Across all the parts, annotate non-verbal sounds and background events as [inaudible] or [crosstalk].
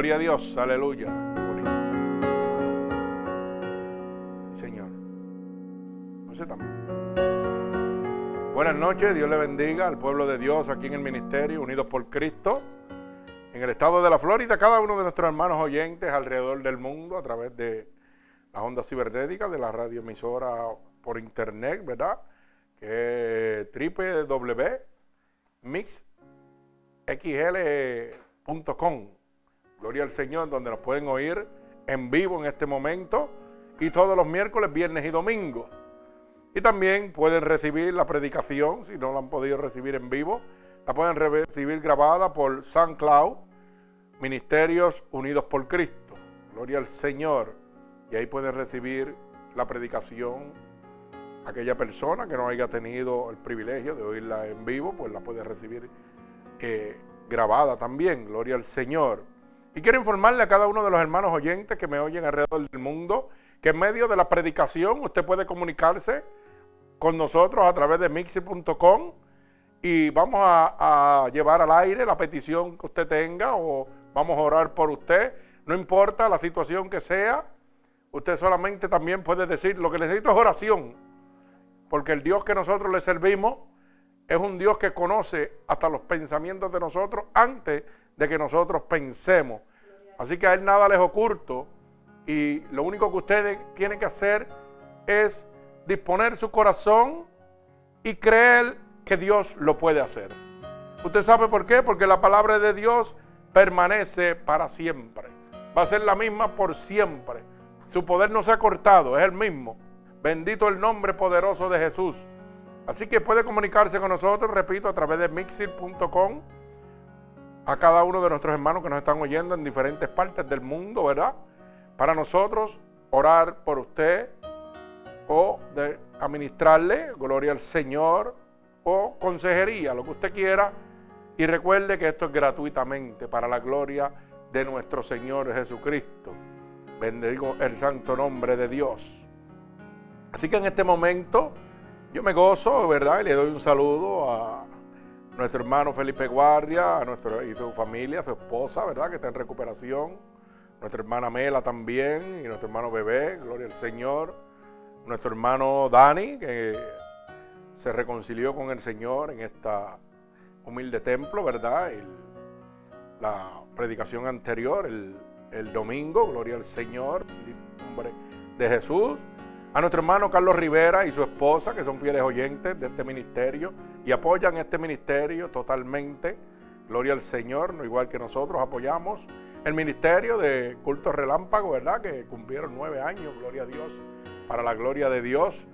Gloria a Dios, aleluya. Señor. No también. Buenas noches, Dios le bendiga al pueblo de Dios aquí en el ministerio, unidos por Cristo, en el estado de la Florida, cada uno de nuestros hermanos oyentes alrededor del mundo a través de las ondas cibernéticas, de la radioemisora por internet, ¿verdad? Que www.mixxl.com. Gloria al Señor, donde nos pueden oír en vivo en este momento y todos los miércoles, viernes y domingos. Y también pueden recibir la predicación, si no la han podido recibir en vivo, la pueden recibir grabada por SoundCloud, Ministerios Unidos por Cristo. Gloria al Señor. Y ahí pueden recibir la predicación. Aquella persona que no haya tenido el privilegio de oírla en vivo, pues la puede recibir eh, grabada también. Gloria al Señor. Y quiero informarle a cada uno de los hermanos oyentes que me oyen alrededor del mundo que en medio de la predicación usted puede comunicarse con nosotros a través de mixi.com y vamos a, a, llevar al aire la petición que usted tenga o vamos a orar por usted. No importa la situación que sea, usted solamente también puede decir, lo que necesito es oración, porque el Dios que nosotros le servimos es un Dios que conoce hasta los pensamientos de nosotros antes de que nosotros pensemos. Así que a Él nada les oculto y lo único que ustedes tienen que hacer es disponer su corazón y creer que Dios lo puede hacer. ¿Usted sabe por qué? Porque la palabra de Dios permanece para siempre. Va a ser la misma por siempre. Su poder no se ha cortado, es el mismo. Bendito el nombre poderoso de Jesús. Así que puede comunicarse con nosotros, repito, a través de mixir.com a cada uno de nuestros hermanos que nos están oyendo en diferentes partes del mundo, ¿verdad? Para nosotros orar por usted o administrarle, gloria al Señor, o consejería, lo que usted quiera. Y recuerde que esto es gratuitamente para la gloria de nuestro Señor Jesucristo. Bendigo el santo nombre de Dios. Así que en este momento yo me gozo, ¿verdad? Y le doy un saludo a nuestro hermano Felipe Guardia, a nuestro, y su familia, su esposa, ¿verdad? Que está en recuperación. Nuestra hermana Mela también y nuestro hermano Bebé, gloria al Señor. Nuestro hermano Dani, que se reconcilió con el Señor en esta humilde templo, ¿verdad? la predicación anterior, el, el, domingo, gloria al Señor, en nombre de Jesús. A nuestro hermano Carlos Rivera y su esposa, que son fieles oyentes de este ministerio y apoyan este ministerio totalmente. Gloria al Señor, no igual que nosotros apoyamos el ministerio de culto relámpago, ¿verdad? Que cumplieron nueve años, gloria a Dios, para la gloria de Dios.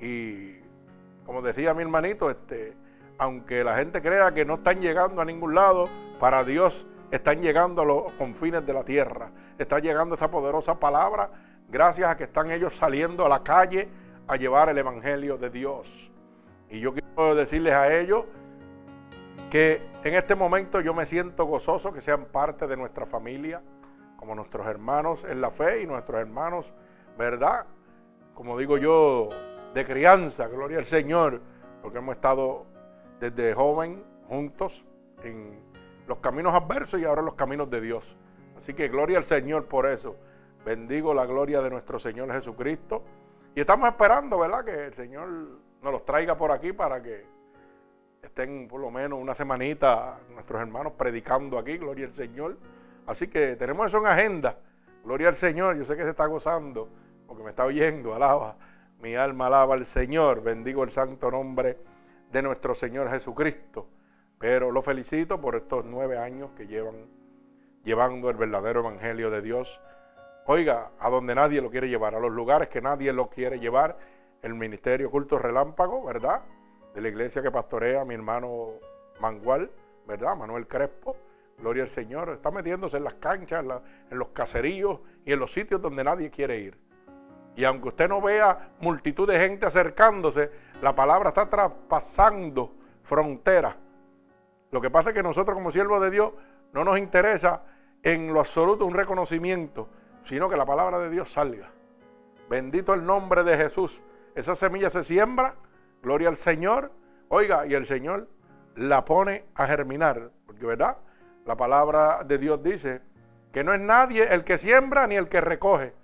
Y como decía mi hermanito, este, aunque la gente crea que no están llegando a ningún lado, para Dios están llegando a los confines de la tierra. Está llegando esa poderosa palabra gracias a que están ellos saliendo a la calle a llevar el Evangelio de Dios. Y yo quiero decirles a ellos que en este momento yo me siento gozoso que sean parte de nuestra familia, como nuestros hermanos en la fe y nuestros hermanos, ¿verdad? Como digo yo, de crianza, gloria al Señor, porque hemos estado desde joven juntos en los caminos adversos y ahora los caminos de Dios. Así que gloria al Señor por eso. Bendigo la gloria de nuestro Señor Jesucristo. Y estamos esperando, ¿verdad? Que el Señor nos los traiga por aquí para que estén por lo menos una semanita nuestros hermanos predicando aquí, gloria al Señor. Así que tenemos eso en agenda. Gloria al Señor. Yo sé que se está gozando porque me está oyendo. Alaba. Mi alma alaba al Señor. Bendigo el santo nombre de nuestro Señor Jesucristo. Pero lo felicito por estos nueve años que llevan llevando el verdadero evangelio de Dios. Oiga, a donde nadie lo quiere llevar, a los lugares que nadie lo quiere llevar, el ministerio culto relámpago, ¿verdad? De la iglesia que pastorea mi hermano Mangual, ¿verdad? Manuel Crespo. Gloria al Señor. Está metiéndose en las canchas, en los caseríos y en los sitios donde nadie quiere ir. Y aunque usted no vea multitud de gente acercándose, la palabra está traspasando fronteras. Lo que pasa es que nosotros como siervos de Dios no nos interesa en lo absoluto un reconocimiento, sino que la palabra de Dios salga. Bendito el nombre de Jesús. Esa semilla se siembra, gloria al Señor. Oiga, y el Señor la pone a germinar, porque verdad, la palabra de Dios dice que no es nadie el que siembra ni el que recoge,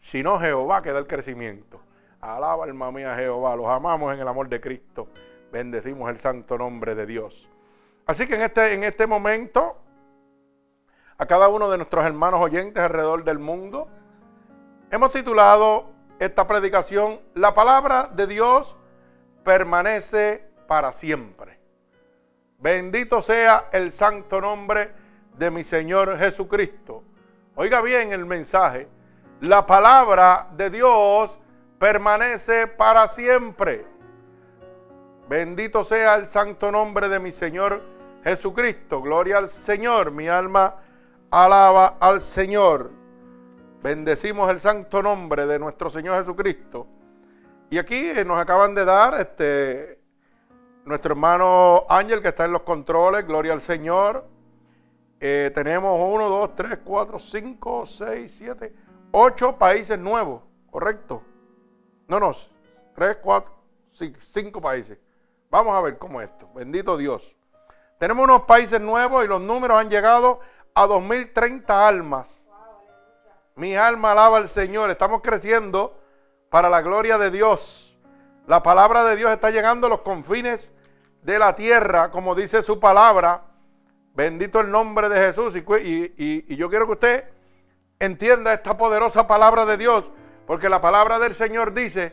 sino Jehová que da el crecimiento. Alaba alma mía Jehová, los amamos en el amor de Cristo, bendecimos el santo nombre de Dios. Así que en este, en este momento, a cada uno de nuestros hermanos oyentes alrededor del mundo, hemos titulado esta predicación, La palabra de Dios permanece para siempre. Bendito sea el santo nombre de mi Señor Jesucristo. Oiga bien el mensaje. La palabra de Dios permanece para siempre. Bendito sea el santo nombre de mi Señor Jesucristo. Gloria al Señor. Mi alma alaba al Señor. Bendecimos el santo nombre de nuestro Señor Jesucristo. Y aquí nos acaban de dar este nuestro hermano Ángel que está en los controles. Gloria al Señor. Eh, tenemos uno, dos, tres, cuatro, cinco, seis, siete, ocho países nuevos, ¿correcto? No, no, tres, cuatro, cinco, países. Vamos a ver cómo es esto. Bendito Dios. Tenemos unos países nuevos y los números han llegado a 2030 almas. Mi alma alaba al Señor. Estamos creciendo para la gloria de Dios. La palabra de Dios está llegando a los confines de la tierra, como dice su palabra. Bendito el nombre de Jesús. Y, yo quiero que usted entienda esta poderosa palabra de Dios, porque la palabra del Señor dice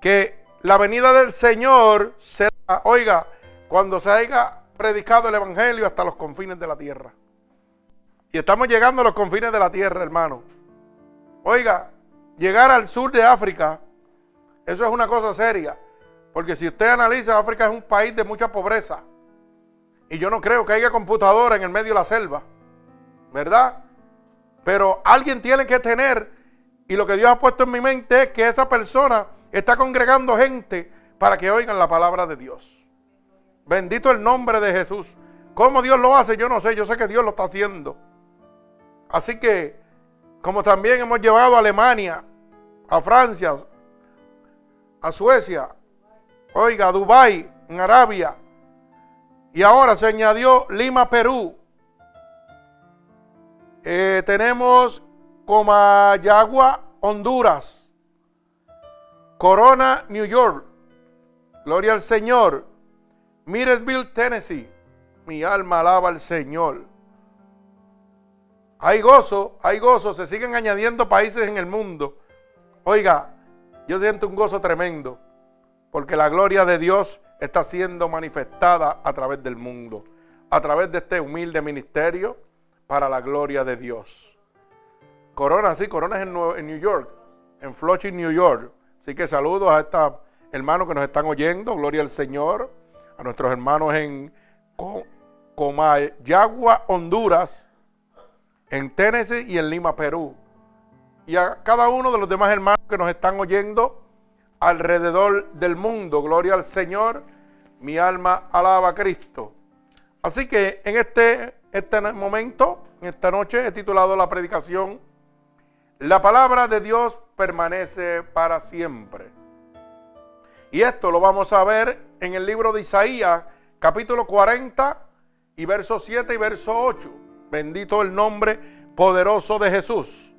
que la venida del Señor será, oiga, cuando se haya predicado el Evangelio hasta los confines de la tierra. Y estamos llegando a los confines de la tierra, hermano. Oiga, llegar al sur de África, eso es una cosa seria. Porque si usted analiza, África es un país de mucha pobreza. Y yo no creo que haya computadora en el medio de la selva, ¿verdad? Pero alguien tiene que tener, y lo que Dios ha puesto en mi mente es que esa persona está congregando gente para que oigan la palabra de Dios. Bendito el nombre de Jesús. ¿Cómo Dios lo hace? Yo no sé, yo sé que Dios lo está haciendo. Así que, como también hemos llevado a Alemania, a Francia, a Suecia, oiga, a Dubái, en Arabia, y ahora se añadió Lima, Perú. Eh, tenemos Comayagua, Honduras. Corona, New York. Gloria al Señor. Miresville, Tennessee. Mi alma alaba al Señor. Hay gozo, hay gozo. Se siguen añadiendo países en el mundo. Oiga, yo siento un gozo tremendo. Porque la gloria de Dios está siendo manifestada a través del mundo, a través de este humilde ministerio para la gloria de Dios. Corona, sí, Corona es en, New York, en Flushing, New York. Así que saludos a estos hermanos que nos están oyendo, gloria al Señor, a nuestros hermanos en Comayagua, Honduras, en Tennessee y en Lima, Perú. Y a cada uno de los demás hermanos que nos están oyendo alrededor del mundo, gloria al Señor mi alma alaba a Cristo. Así que en este, este momento, en esta noche, he titulado la predicación, La palabra de Dios permanece para siempre. Y esto lo vamos a ver en el libro de Isaías, capítulo 40 y verso 7 y verso 8. Bendito el nombre poderoso de Jesús.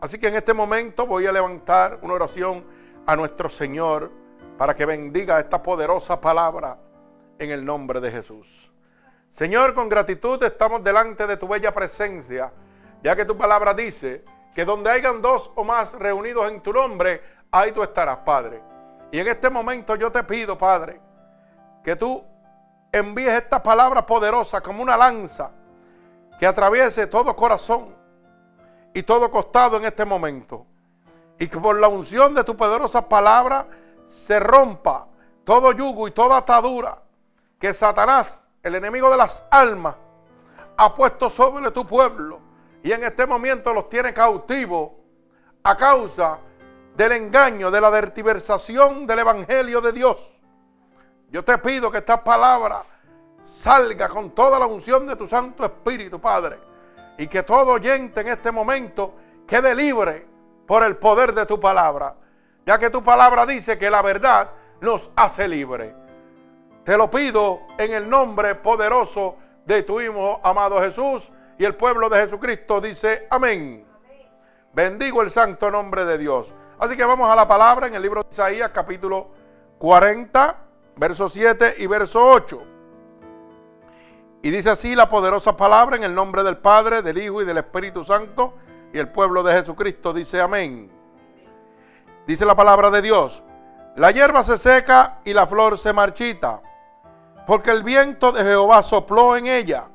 Así que en este momento voy a levantar una oración a nuestro Señor para que bendiga esta poderosa palabra en el nombre de Jesús. Señor, con gratitud estamos delante de tu bella presencia, ya que tu palabra dice que donde hayan dos o más reunidos en tu nombre, ahí tú estarás, Padre. Y en este momento yo te pido, Padre, que tú envíes esta palabra poderosa como una lanza que atraviese todo corazón y todo costado en este momento. Y que por la unción de tu poderosa palabra se rompa todo yugo y toda atadura que Satanás, el enemigo de las almas, ha puesto sobre tu pueblo y en este momento los tiene cautivos a causa del engaño, de la vertiversación del Evangelio de Dios. Yo te pido que esta palabra salga con toda la unción de tu Santo Espíritu, Padre, y que todo oyente en este momento quede libre por el poder de tu palabra ya que tu palabra dice que la verdad nos hace libre. Te lo pido en el nombre poderoso de tu Hijo amado Jesús Y el pueblo de Jesucristo dice amén. Bendigo el santo nombre de Dios. Así que vamos a la palabra en el libro de Isaías capítulo 40, verso 7 y verso 8. Y dice así la poderosa palabra en el nombre del Padre, del Hijo y del Espíritu Santo. Y el pueblo de Jesucristo dice amén. Dice la palabra de Dios. La hierba se seca y la flor se marchita, porque el viento de Jehová sopló en ella.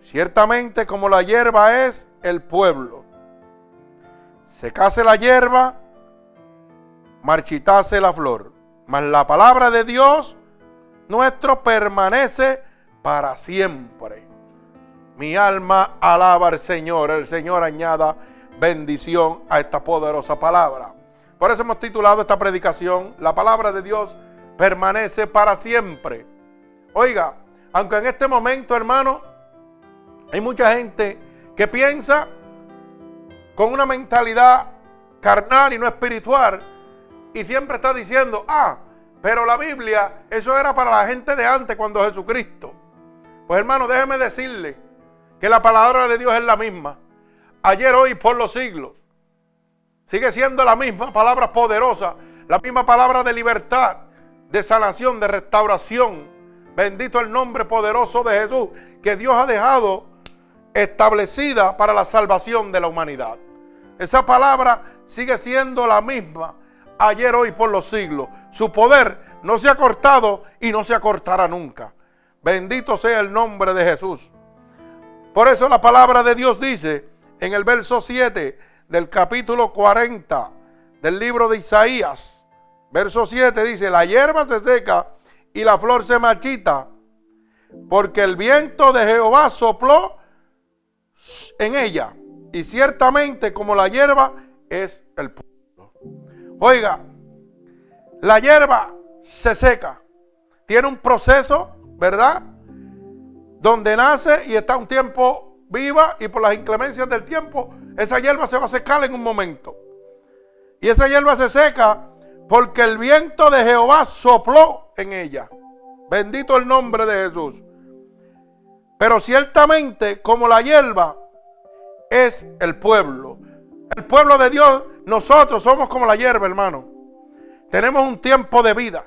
Ciertamente como la hierba es el pueblo. Secase la hierba, marchitase la flor. Mas la palabra de Dios nuestro permanece para siempre. Mi alma alaba al Señor. El Señor añada bendición a esta poderosa palabra. Por eso hemos titulado esta predicación, La palabra de Dios permanece para siempre. Oiga, aunque en este momento, hermano, hay mucha gente que piensa con una mentalidad carnal y no espiritual y siempre está diciendo, ah, pero la Biblia, eso era para la gente de antes cuando Jesucristo. Pues hermano, déjeme decirle que la palabra de Dios es la misma. Ayer, hoy, por los siglos. Sigue siendo la misma palabra poderosa, la misma palabra de libertad, de sanación, de restauración. Bendito el nombre poderoso de Jesús, que Dios ha dejado establecida para la salvación de la humanidad. Esa palabra sigue siendo la misma ayer, hoy, por los siglos. Su poder no se ha cortado y no se acortará nunca. Bendito sea el nombre de Jesús. Por eso la palabra de Dios dice en el verso 7 del capítulo 40 del libro de Isaías, verso 7 dice, la hierba se seca y la flor se marchita, porque el viento de Jehová sopló en ella, y ciertamente como la hierba es el pueblo. Oiga, la hierba se seca, tiene un proceso ¿verdad? Donde nace y está un tiempo viva y por las inclemencias del tiempo, esa hierba se va a secar en un momento. Y esa hierba se seca porque el viento de Jehová sopló en ella. Bendito el nombre de Jesús. Pero ciertamente como la hierba es el pueblo. El pueblo de Dios, nosotros somos como la hierba, hermano. Tenemos un tiempo de vida.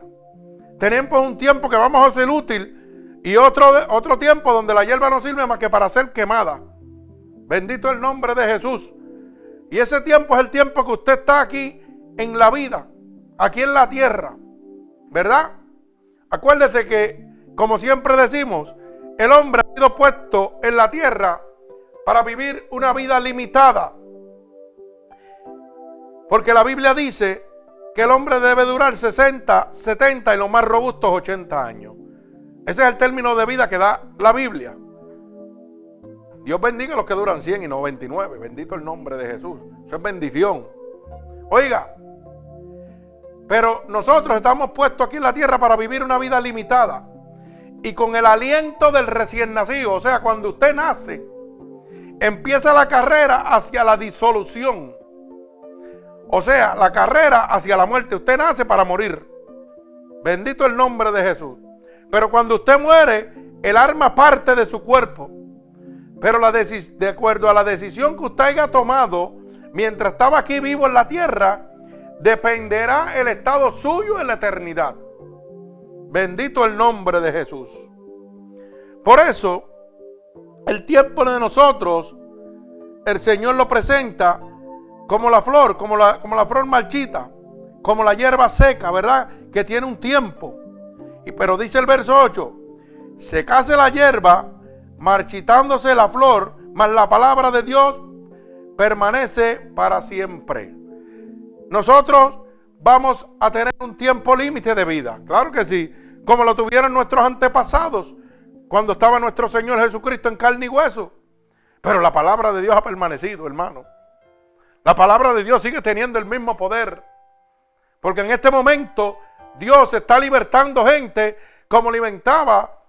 Tenemos un tiempo que vamos a ser útil y otro, otro tiempo donde la hierba no sirve más que para ser quemada. Bendito el nombre de Jesús. Y ese tiempo es el tiempo que usted está aquí en la vida, aquí en la tierra. ¿Verdad? Acuérdese que, como siempre decimos, el hombre ha sido puesto en la tierra para vivir una vida limitada. Porque la Biblia dice que el hombre debe durar 60, 70 y los más robustos 80 años. Ese es el término de vida que da la Biblia. Dios bendiga a los que duran 100 y 99. Bendito el nombre de Jesús. Eso es bendición. Oiga, pero nosotros estamos puestos aquí en la tierra para vivir una vida limitada. Y con el aliento del recién nacido, o sea, cuando usted nace, empieza la carrera hacia la disolución. O sea, la carrera hacia la muerte. Usted nace para morir. Bendito el nombre de Jesús. Pero cuando usted muere, el alma parte de su cuerpo. Pero la de acuerdo a la decisión que usted haya tomado mientras estaba aquí vivo en la tierra, dependerá el estado suyo en la eternidad. Bendito el nombre de Jesús. Por eso, el tiempo de nosotros, el Señor lo presenta como la flor, como la, como la flor marchita, como la hierba seca, ¿verdad? Que tiene un tiempo pero dice el verso 8, secase la hierba, marchitándose la flor, mas la palabra de Dios permanece para siempre. Nosotros vamos a tener un tiempo límite de vida, claro que sí, como lo tuvieron nuestros antepasados cuando estaba nuestro Señor Jesucristo en carne y hueso. Pero la palabra de Dios ha permanecido, hermano. La palabra de Dios sigue teniendo el mismo poder. Porque en este momento Dios está libertando gente como alimentaba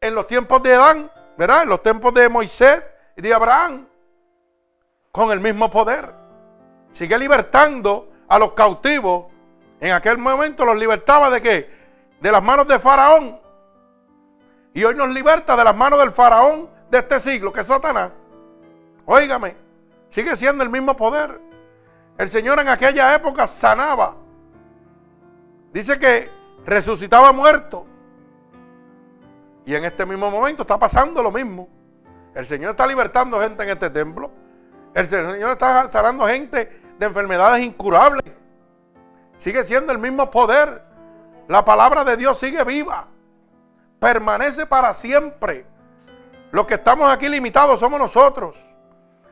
en los tiempos de Adán, ¿verdad? En los tiempos de Moisés y de Abraham, con el mismo poder. Sigue libertando a los cautivos. En aquel momento los libertaba de qué? De las manos de Faraón. Y hoy nos liberta de las manos del Faraón, de este siglo, que es Satanás, óigame, sigue siendo el mismo poder. El Señor en aquella época sanaba. Dice que resucitaba muerto. Y en este mismo momento está pasando lo mismo. El Señor está libertando gente en este templo. El Señor está sanando gente de enfermedades incurables. Sigue siendo el mismo poder. La palabra de Dios sigue viva. Permanece para siempre. Los que estamos aquí limitados somos nosotros.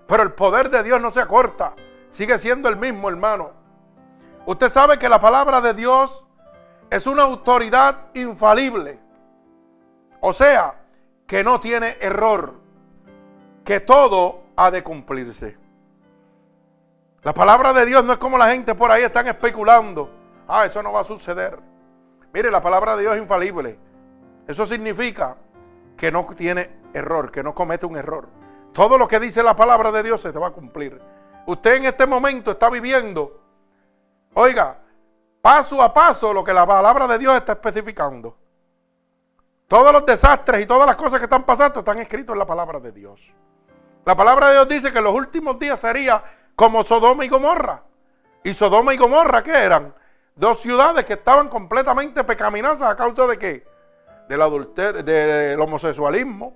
Pero el poder de Dios no se acorta. Sigue siendo el mismo, hermano. Usted sabe que la palabra de Dios es una autoridad infalible. O sea, que no tiene error. Que todo ha de cumplirse. La palabra de Dios no es como la gente por ahí están especulando. Ah, eso no va a suceder. Mire, la palabra de Dios es infalible. Eso significa que no tiene error, que no comete un error. Todo lo que dice la palabra de Dios se te va a cumplir. Usted en este momento está viviendo, oiga, paso a paso lo que la palabra de Dios está especificando. Todos los desastres y todas las cosas que están pasando están escritos en la palabra de Dios. La palabra de Dios dice que los últimos días sería como Sodoma y Gomorra. ¿Y Sodoma y Gomorra qué eran? Dos ciudades que estaban completamente pecaminosas a causa de qué? Del adulterio, del homosexualismo,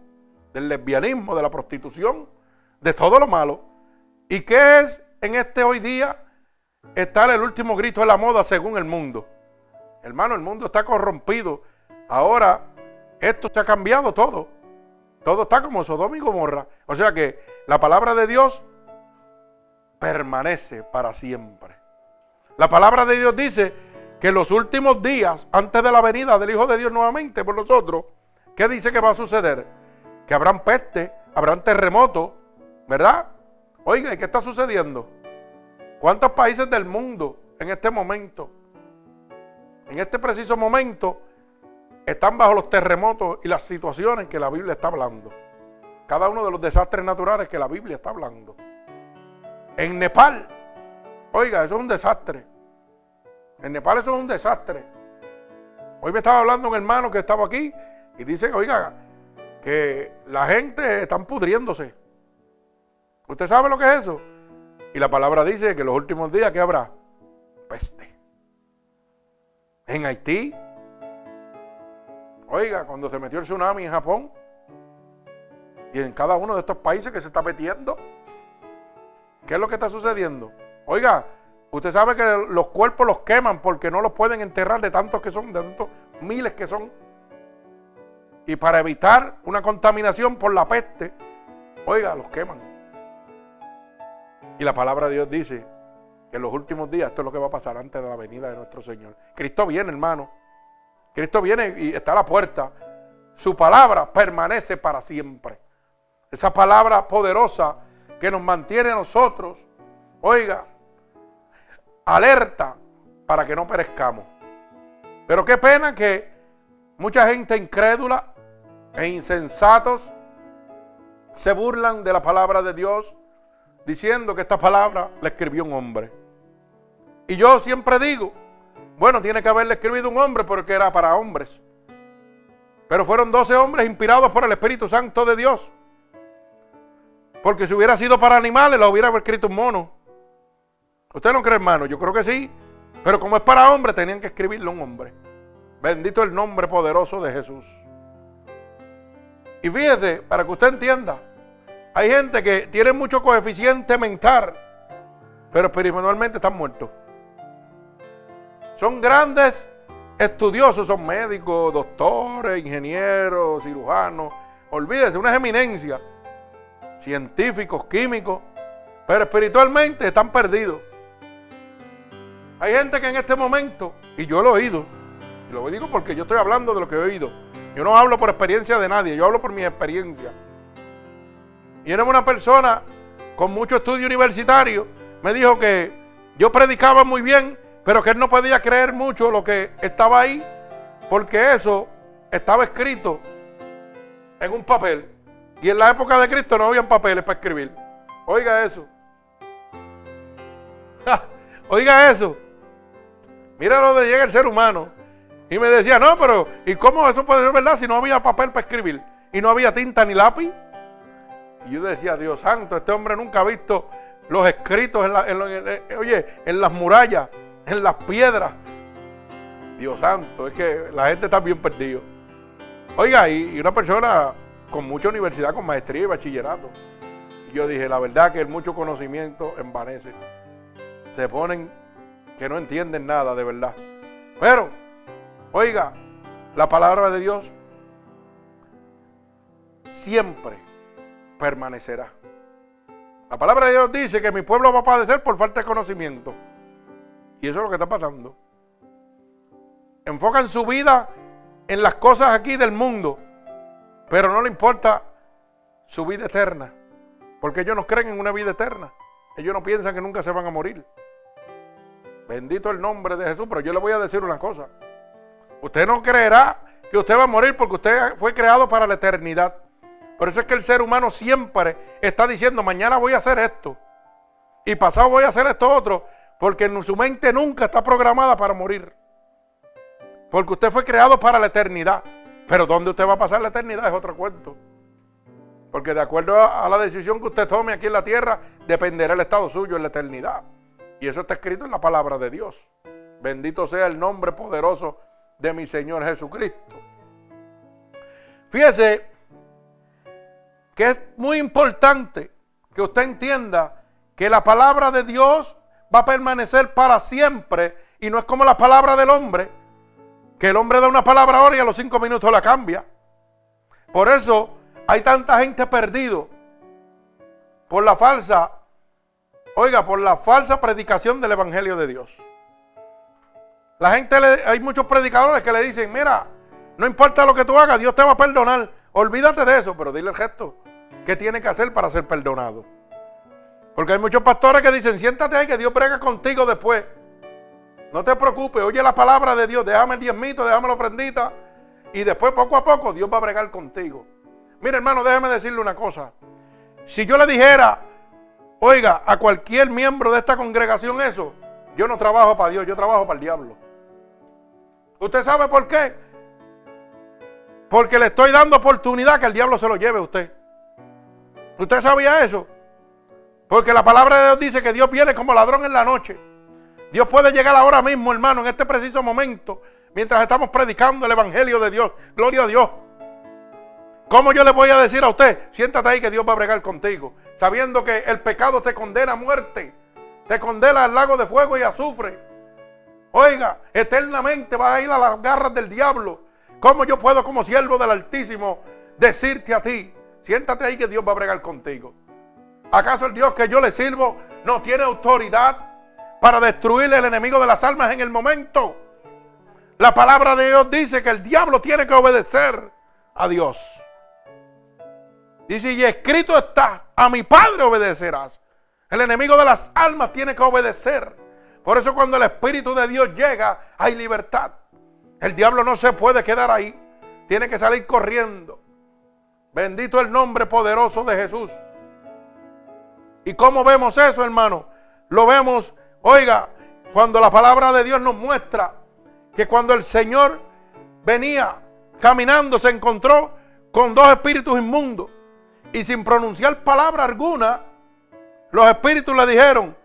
del lesbianismo, de la prostitución, de todo lo malo. ¿Y qué es en este hoy día? Estar el último grito de la moda según el mundo. Hermano, el mundo está corrompido. Ahora, esto se ha cambiado todo. Todo está como Sodoma y Gomorra. O sea que la palabra de Dios permanece para siempre. La palabra de Dios dice que en los últimos días, antes de la venida del Hijo de Dios nuevamente por nosotros, ¿qué dice que va a suceder? Que habrán peste, habrán terremotos, ¿verdad? Oiga, ¿y qué está sucediendo? ¿Cuántos países del mundo en este momento, en este preciso momento, están bajo los terremotos y las situaciones que la Biblia está hablando? Cada uno de los desastres naturales que la Biblia está hablando. En Nepal, oiga, eso es un desastre. En Nepal eso es un desastre. Hoy me estaba hablando un hermano que estaba aquí y dice, oiga, que la gente está pudriéndose. ¿Usted sabe lo que es eso? Y la palabra dice que en los últimos días, ¿qué habrá? Peste. En Haití, oiga, cuando se metió el tsunami en Japón, y en cada uno de estos países que se está metiendo, ¿Qué es lo que está sucediendo? Oiga, usted sabe que los cuerpos los queman porque no los pueden enterrar de tantos que son, de tantos miles que son. Y para evitar una contaminación por la peste, oiga, los queman. Y la palabra de Dios dice que en los últimos días esto es lo que va a pasar antes de la venida de nuestro Señor. Cristo viene, hermano. Cristo viene y está a la puerta. Su palabra permanece para siempre. Esa palabra poderosa que nos mantiene a nosotros, oiga, alerta para que no perezcamos. Pero qué pena que mucha gente incrédula e insensatos se burlan de la palabra de Dios diciendo que esta palabra la escribió un hombre. Y yo siempre digo, bueno, tiene que haberle escrito un hombre porque era para hombres. Pero fueron 12 hombres inspirados por el Espíritu Santo de Dios. Porque si hubiera sido para animales, lo hubiera escrito un mono. ¿Usted no cree, hermano? Yo creo que sí. Pero como es para hombres, tenían que escribirlo un hombre. Bendito el nombre poderoso de Jesús. Y fíjese, para que usted entienda, hay gente que tiene mucho coeficiente mental, pero espiritualmente están muertos. Son grandes estudiosos, son médicos, doctores, ingenieros, cirujanos. Olvídese, unas eminencias científicos, químicos, pero espiritualmente están perdidos. Hay gente que en este momento, y yo lo he oído, y lo digo porque yo estoy hablando de lo que he oído. Yo no hablo por experiencia de nadie, yo hablo por mi experiencia. Y era una persona con mucho estudio universitario, me dijo que yo predicaba muy bien, pero que él no podía creer mucho lo que estaba ahí, porque eso estaba escrito en un papel. Y en la época de Cristo no habían papeles para escribir. Oiga eso. [laughs] Oiga eso. Mira lo de llega el ser humano. Y me decía, no, pero ¿y cómo eso puede ser verdad si no había papel para escribir? Y no había tinta ni lápiz. Y yo decía, Dios santo, este hombre nunca ha visto los escritos en, eh, oye, en las murallas, en las piedras. Dios santo, es que la gente está bien perdido. Oiga, y, una persona con mucha universidad, con maestría y bachillerato. yo dije, la verdad que el mucho conocimiento envanece. Se ponen que no entienden nada de verdad. Pero, oiga, la palabra de Dios siempre permanecerá. La palabra de Dios dice que mi pueblo va a padecer por falta de conocimiento. Y eso es lo que está pasando. Enfocan su vida en las cosas aquí del mundo, pero no le importa su vida eterna. Porque ellos no creen en una vida eterna. Ellos no piensan que nunca se van a morir. Bendito el nombre de Jesús, pero yo le voy a decir una cosa. Usted no creerá que usted va a morir porque usted fue creado para la eternidad. Por eso es que el ser humano siempre está diciendo, mañana voy a hacer esto. Y pasado voy a hacer esto otro. Porque su mente nunca está programada para morir. Porque usted fue creado para la eternidad. Pero dónde usted va a pasar la eternidad es otro cuento. Porque de acuerdo a la decisión que usted tome aquí en la tierra, dependerá el estado suyo en la eternidad. Y eso está escrito en la palabra de Dios. Bendito sea el nombre poderoso de mi Señor Jesucristo. Fíjese que es muy importante que usted entienda que la palabra de Dios va a permanecer para siempre y no es como la palabra del hombre, que el hombre da una palabra ahora y a los cinco minutos la cambia. Por eso hay tanta gente perdido por la falsa, oiga, por la falsa predicación del Evangelio de Dios. La gente, hay muchos predicadores que le dicen, mira, no importa lo que tú hagas, Dios te va a perdonar. Olvídate de eso, pero dile el gesto. ¿Qué tiene que hacer para ser perdonado? Porque hay muchos pastores que dicen, siéntate ahí que Dios brega contigo después. No te preocupes, oye la palabra de Dios, déjame el diezmito, déjame la ofrendita. Y después poco a poco Dios va a bregar contigo. Mire hermano, déjeme decirle una cosa. Si yo le dijera, oiga, a cualquier miembro de esta congregación eso, yo no trabajo para Dios, yo trabajo para el diablo. ¿Usted sabe por qué? Porque le estoy dando oportunidad que el diablo se lo lleve a usted. ¿Usted sabía eso? Porque la palabra de Dios dice que Dios viene como ladrón en la noche. Dios puede llegar ahora mismo, hermano, en este preciso momento, mientras estamos predicando el Evangelio de Dios. Gloria a Dios. ¿Cómo yo le voy a decir a usted? Siéntate ahí que Dios va a bregar contigo. Sabiendo que el pecado te condena a muerte. Te condena al lago de fuego y azufre. Oiga, eternamente vas a ir a las garras del diablo. ¿Cómo yo puedo como siervo del Altísimo decirte a ti, Siéntate ahí que Dios va a bregar contigo. ¿Acaso el Dios que yo le sirvo no tiene autoridad para destruir el enemigo de las almas en el momento? La palabra de Dios dice que el diablo tiene que obedecer a Dios. Dice, y escrito está, a mi Padre obedecerás. El enemigo de las almas tiene que obedecer. Por eso cuando el Espíritu de Dios llega, hay libertad. El diablo no se puede quedar ahí. Tiene que salir corriendo. Bendito el nombre poderoso de Jesús. ¿Y cómo vemos eso, hermano? Lo vemos, oiga, cuando la palabra de Dios nos muestra que cuando el Señor venía caminando se encontró con dos espíritus inmundos y sin pronunciar palabra alguna, los espíritus le dijeron,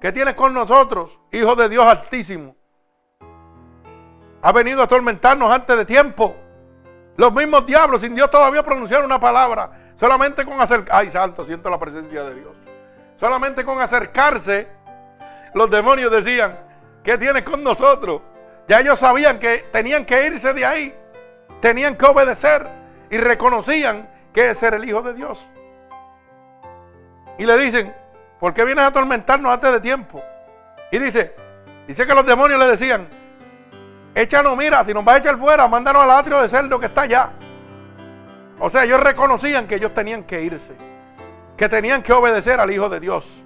¿qué tienes con nosotros, hijo de Dios altísimo? Ha venido a atormentarnos antes de tiempo. Los mismos diablos, sin Dios todavía pronunciar una palabra, solamente con acercarse, ay santo, siento la presencia de Dios. Solamente con acercarse, los demonios decían, ¿qué tienes con nosotros? Ya ellos sabían que tenían que irse de ahí, tenían que obedecer y reconocían que ese era el Hijo de Dios. Y le dicen, ¿por qué vienes a atormentarnos antes de tiempo? Y dice, dice que los demonios le decían, Échanos, mira, si nos vas a echar fuera, mándanos al atrio de cerdo que está allá. O sea, ellos reconocían que ellos tenían que irse, que tenían que obedecer al Hijo de Dios,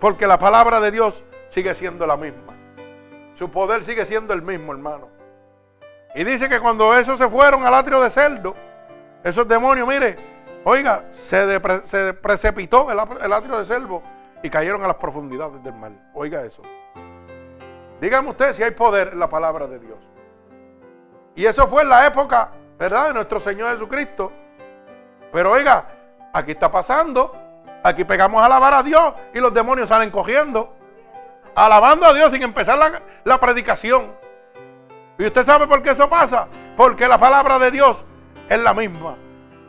porque la palabra de Dios sigue siendo la misma. Su poder sigue siendo el mismo, hermano. Y dice que cuando esos se fueron al atrio de cerdo, esos demonios, mire, oiga, se, precipitó el, el atrio de cerdo y cayeron a las profundidades del mar. Oiga eso. Dígame usted si hay poder en la palabra de Dios. Y eso fue en la época, ¿verdad? De nuestro Señor Jesucristo. Pero oiga, aquí está pasando. Aquí pegamos a alabar a Dios y los demonios salen cogiendo. Alabando a Dios sin empezar la, la predicación. ¿Y usted sabe por qué eso pasa? Porque la palabra de Dios es la misma.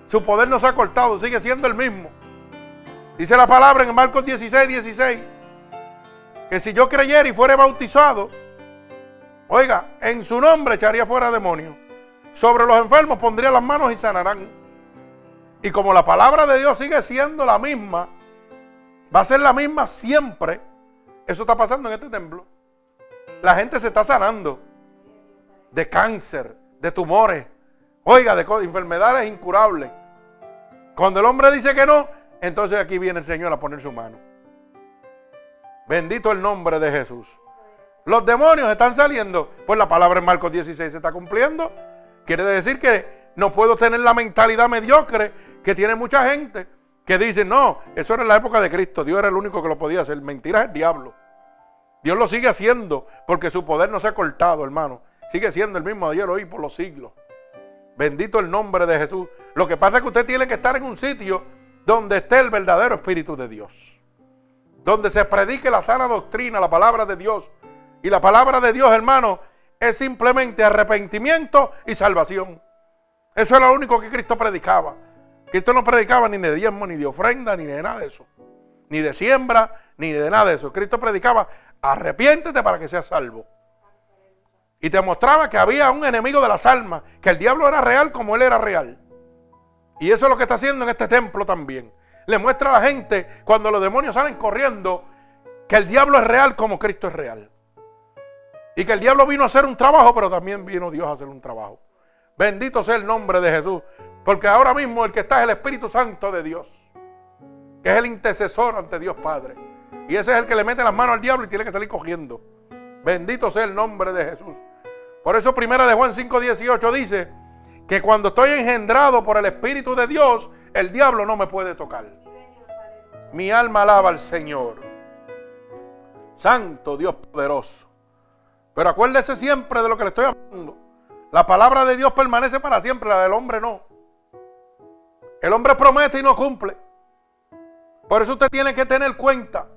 Su poder no se ha cortado, sigue siendo el mismo. Dice la palabra en Marcos 16, 16, que si yo creyera y fuera bautizado, oiga, en su nombre echaría fuera demonios. Sobre los enfermos pondría las manos y sanarán. Y como la palabra de Dios sigue siendo la misma, va a ser la misma siempre. Eso está pasando en este templo. La gente se está sanando de cáncer, de tumores, oiga, de enfermedades incurables. Cuando el hombre dice que no, entonces aquí viene el Señor a poner su mano. Bendito el nombre de Jesús. Los demonios están saliendo. Pues la palabra en Marcos 16 se está cumpliendo. Quiere decir que no puedo tener la mentalidad mediocre que tiene mucha gente que dice, no, eso era en la época de Cristo. Dios era el único que lo podía hacer. Mentira es el diablo. Dios lo sigue haciendo porque su poder no se ha cortado, hermano. Sigue siendo el mismo ayer, hoy, por los siglos. Bendito el nombre de Jesús. Lo que pasa es que usted tiene que estar en un sitio donde esté el verdadero Espíritu de Dios. Donde se predique la sana doctrina, la palabra de Dios. Y la palabra de Dios, hermano, es simplemente arrepentimiento y salvación. Eso es lo único que Cristo predicaba. Cristo no predicaba ni de diezmo, ni de ofrenda, ni de nada de eso. Ni de siembra, ni de nada de eso. Cristo predicaba, arrepiéntete para que seas salvo. Y te mostraba que había un enemigo de las almas, que el diablo era real como él era real. Y eso es lo que está haciendo en este templo también. Le muestra a la gente cuando los demonios salen corriendo que el diablo es real como Cristo es real. Y que el diablo vino a hacer un trabajo, pero también vino Dios a hacer un trabajo. Bendito sea el nombre de Jesús. Porque ahora mismo el que está es el Espíritu Santo de Dios. Que es el intercesor ante Dios Padre. Y ese es el que le mete las manos al diablo y tiene que salir cogiendo. Bendito sea el nombre de Jesús. Por eso primera de Juan 5:18 dice que cuando estoy engendrado por el Espíritu de Dios, el diablo no me puede tocar. Mi alma alaba al Señor. Santo Dios poderoso. Pero acuérdese siempre de lo que le estoy hablando. La palabra de Dios permanece para siempre, la del hombre no. El hombre promete y no cumple. Por eso usted tiene que tener cuenta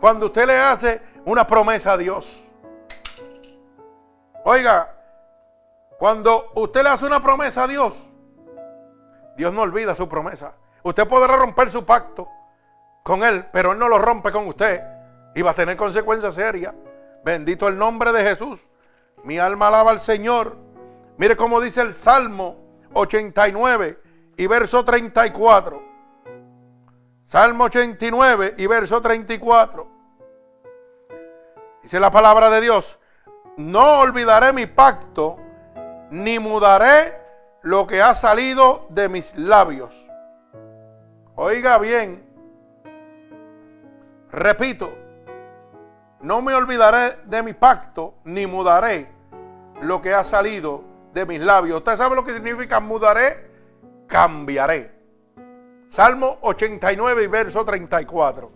cuando usted le hace una promesa a Dios. Oiga, cuando usted le hace una promesa a Dios, Dios no olvida su promesa. Usted podrá romper su pacto con Él, pero Él no lo rompe con usted y va a tener consecuencias serias. Bendito el nombre de Jesús. Mi alma alaba al Señor. Mire cómo dice el Salmo 89 y verso 34. Salmo 89 y verso 34. Dice la palabra de Dios no olvidaré mi pacto, ni mudaré lo que ha salido de mis labios. Oiga bien, repito, no me olvidaré de mi pacto, ni mudaré lo que ha salido de mis labios. ¿Usted sabe lo que significa mudaré? Cambiaré. Salmo 89 y verso 34.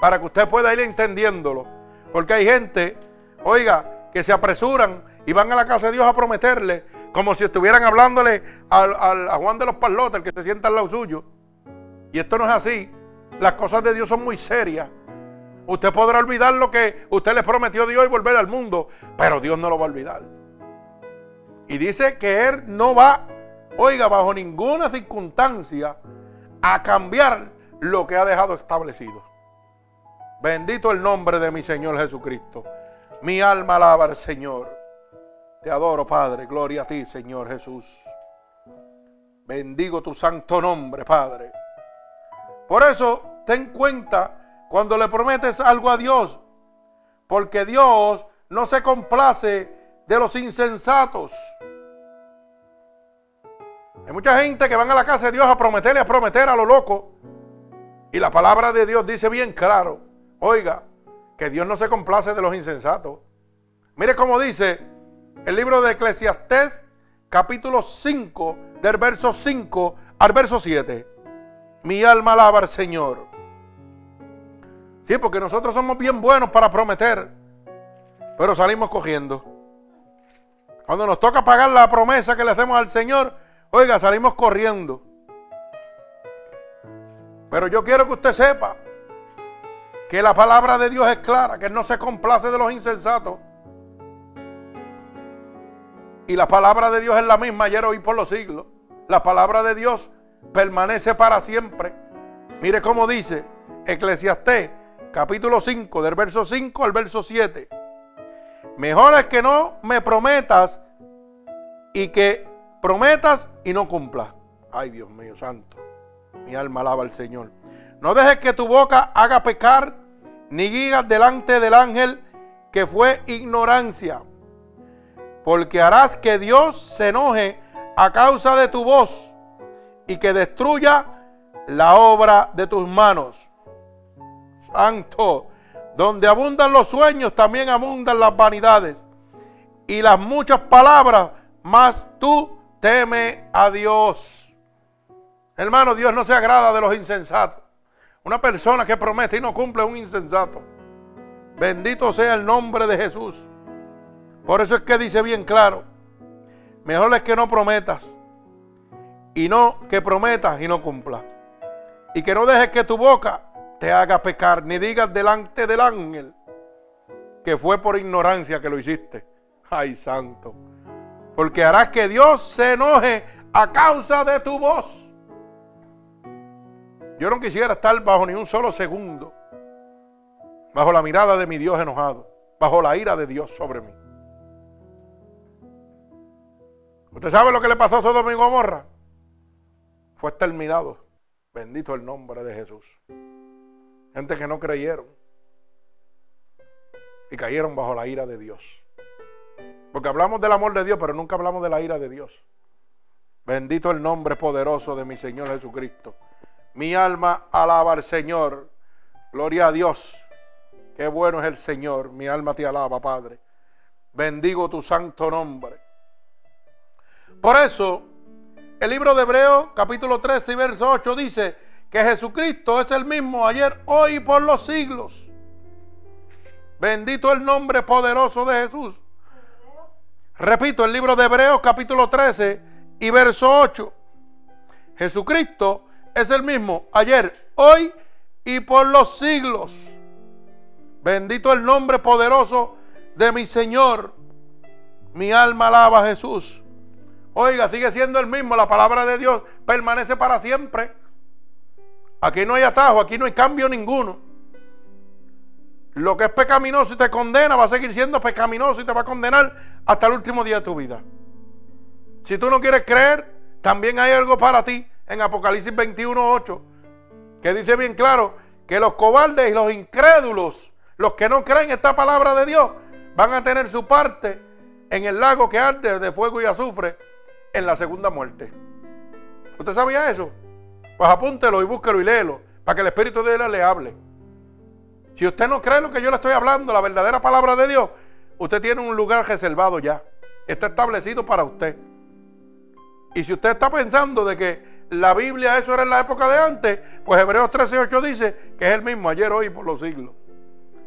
Para que usted pueda ir entendiéndolo. Porque hay gente, oiga, que se apresuran y van a la casa de Dios a prometerle, como si estuvieran hablándole a Juan de los Palotes, el que se sienta al lado suyo. Y esto no es así. Las cosas de Dios son muy serias. Usted podrá olvidar lo que usted le prometió a Dios y volver al mundo, pero Dios no lo va a olvidar. Y dice que Él no va, oiga, bajo ninguna circunstancia a cambiar lo que ha dejado establecido. Bendito el nombre de mi Señor Jesucristo. Mi alma alaba al Señor. Te adoro, Padre. Gloria a ti, Señor Jesús. Bendigo tu santo nombre, Padre. Por eso, ten cuenta cuando le prometes algo a Dios. Porque Dios no se complace de los insensatos. Hay mucha gente que van a la casa de Dios a prometerle, a prometer a lo loco. Y la palabra de Dios dice bien claro, oiga, que Dios no se complace de los insensatos. Mire cómo dice el libro de Eclesiastés, capítulo 5, del verso 5 al verso 7. Mi alma alaba al Señor. Sí, porque nosotros somos bien buenos para prometer, pero salimos cogiendo. Cuando nos toca pagar la promesa que le hacemos al Señor, oiga, salimos corriendo. Pero yo quiero que usted sepa que la palabra de Dios es clara, que Él no se complace de los insensatos. Y la palabra de Dios es la misma ayer, hoy, por los siglos. La palabra de Dios permanece para siempre. Mire cómo dice Eclesiastés, capítulo 5, del verso 5 al verso 7. Mejor es que no me prometas y que prometas y no cumplas. Ay, Dios mío, santo. Mi alma alaba al Señor. No dejes que tu boca haga pecar, ni digas delante del ángel que fue ignorancia. Porque harás que Dios se enoje a causa de tu voz y que destruya la obra de tus manos. Santo, donde abundan los sueños, también abundan las vanidades. Y las muchas palabras, más tú teme a Dios. Hermano, Dios no se agrada de los insensatos. Una persona que promete y no cumple es un insensato. Bendito sea el nombre de Jesús. Por eso es que dice bien claro, mejor es que no prometas y no que prometas y no cumplas. Y que no dejes que tu boca te haga pecar, ni digas delante del ángel que fue por ignorancia que lo hiciste. Ay, santo. Porque harás que Dios se enoje a causa de tu voz. Yo no quisiera estar bajo ni un solo segundo, bajo la mirada de mi Dios enojado, bajo la ira de Dios sobre mí. ¿Usted sabe lo que le pasó a Sodoma y Gomorra? Fue exterminado. Bendito el nombre de Jesús. Gente que no creyeron y cayeron bajo la ira de Dios. Porque hablamos del amor de Dios, pero nunca hablamos de la ira de Dios. Bendito el nombre poderoso de mi Señor Jesucristo. Mi alma alaba al Señor. Gloria a Dios. Qué bueno es el Señor. Mi alma te alaba, Padre. Bendigo tu santo nombre. Por eso, el libro de Hebreos, capítulo 13 y verso 8 dice que Jesucristo es el mismo ayer, hoy y por los siglos. Bendito el nombre poderoso de Jesús. Repito, el libro de Hebreos, capítulo 13 y verso 8. Jesucristo es el mismo ayer, hoy y por los siglos. Bendito el nombre poderoso de mi Señor. Mi alma alaba a Jesús. Oiga, sigue siendo el mismo. La palabra de Dios permanece para siempre. Aquí no hay atajo, aquí no hay cambio ninguno. Lo que es pecaminoso y te condena va a seguir siendo pecaminoso y te va a condenar hasta el último día de tu vida. Si tú no quieres creer, también hay algo para ti en Apocalipsis 21.8, que dice bien claro que los cobardes y los incrédulos, los que no creen esta palabra de Dios, van a tener su parte en el lago que arde de fuego y azufre en la segunda muerte. ¿Usted sabía eso? Pues apúntelo y búsquelo y léelo para que el Espíritu de Dios le hable. Si usted no cree lo que yo le estoy hablando, la verdadera palabra de Dios, usted tiene un lugar reservado ya. Está establecido para usted. Y si usted está pensando de que la Biblia eso era en la época de antes, pues Hebreos 13:8 dice que es el mismo ayer, hoy y por los siglos.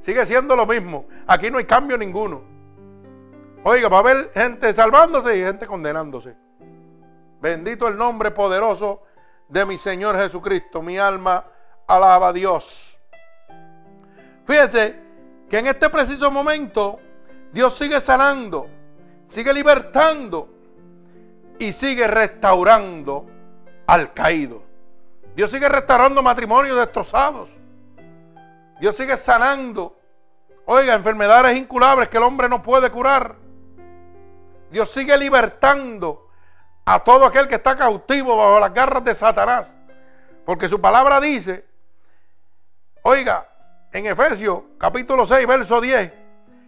Sigue siendo lo mismo. Aquí no hay cambio ninguno. Oiga, va a haber gente salvándose y gente condenándose. Bendito el nombre poderoso de mi Señor Jesucristo. Mi alma alaba a Dios. Fíjese que en este preciso momento Dios sigue sanando, sigue libertando y sigue restaurando al caído. Dios sigue restaurando matrimonios destrozados. Dios sigue sanando. Oiga, enfermedades incurables que el hombre no puede curar. Dios sigue libertando a todo aquel que está cautivo bajo las garras de Satanás. Porque su palabra dice, oiga, en Efesios capítulo 6, verso 10,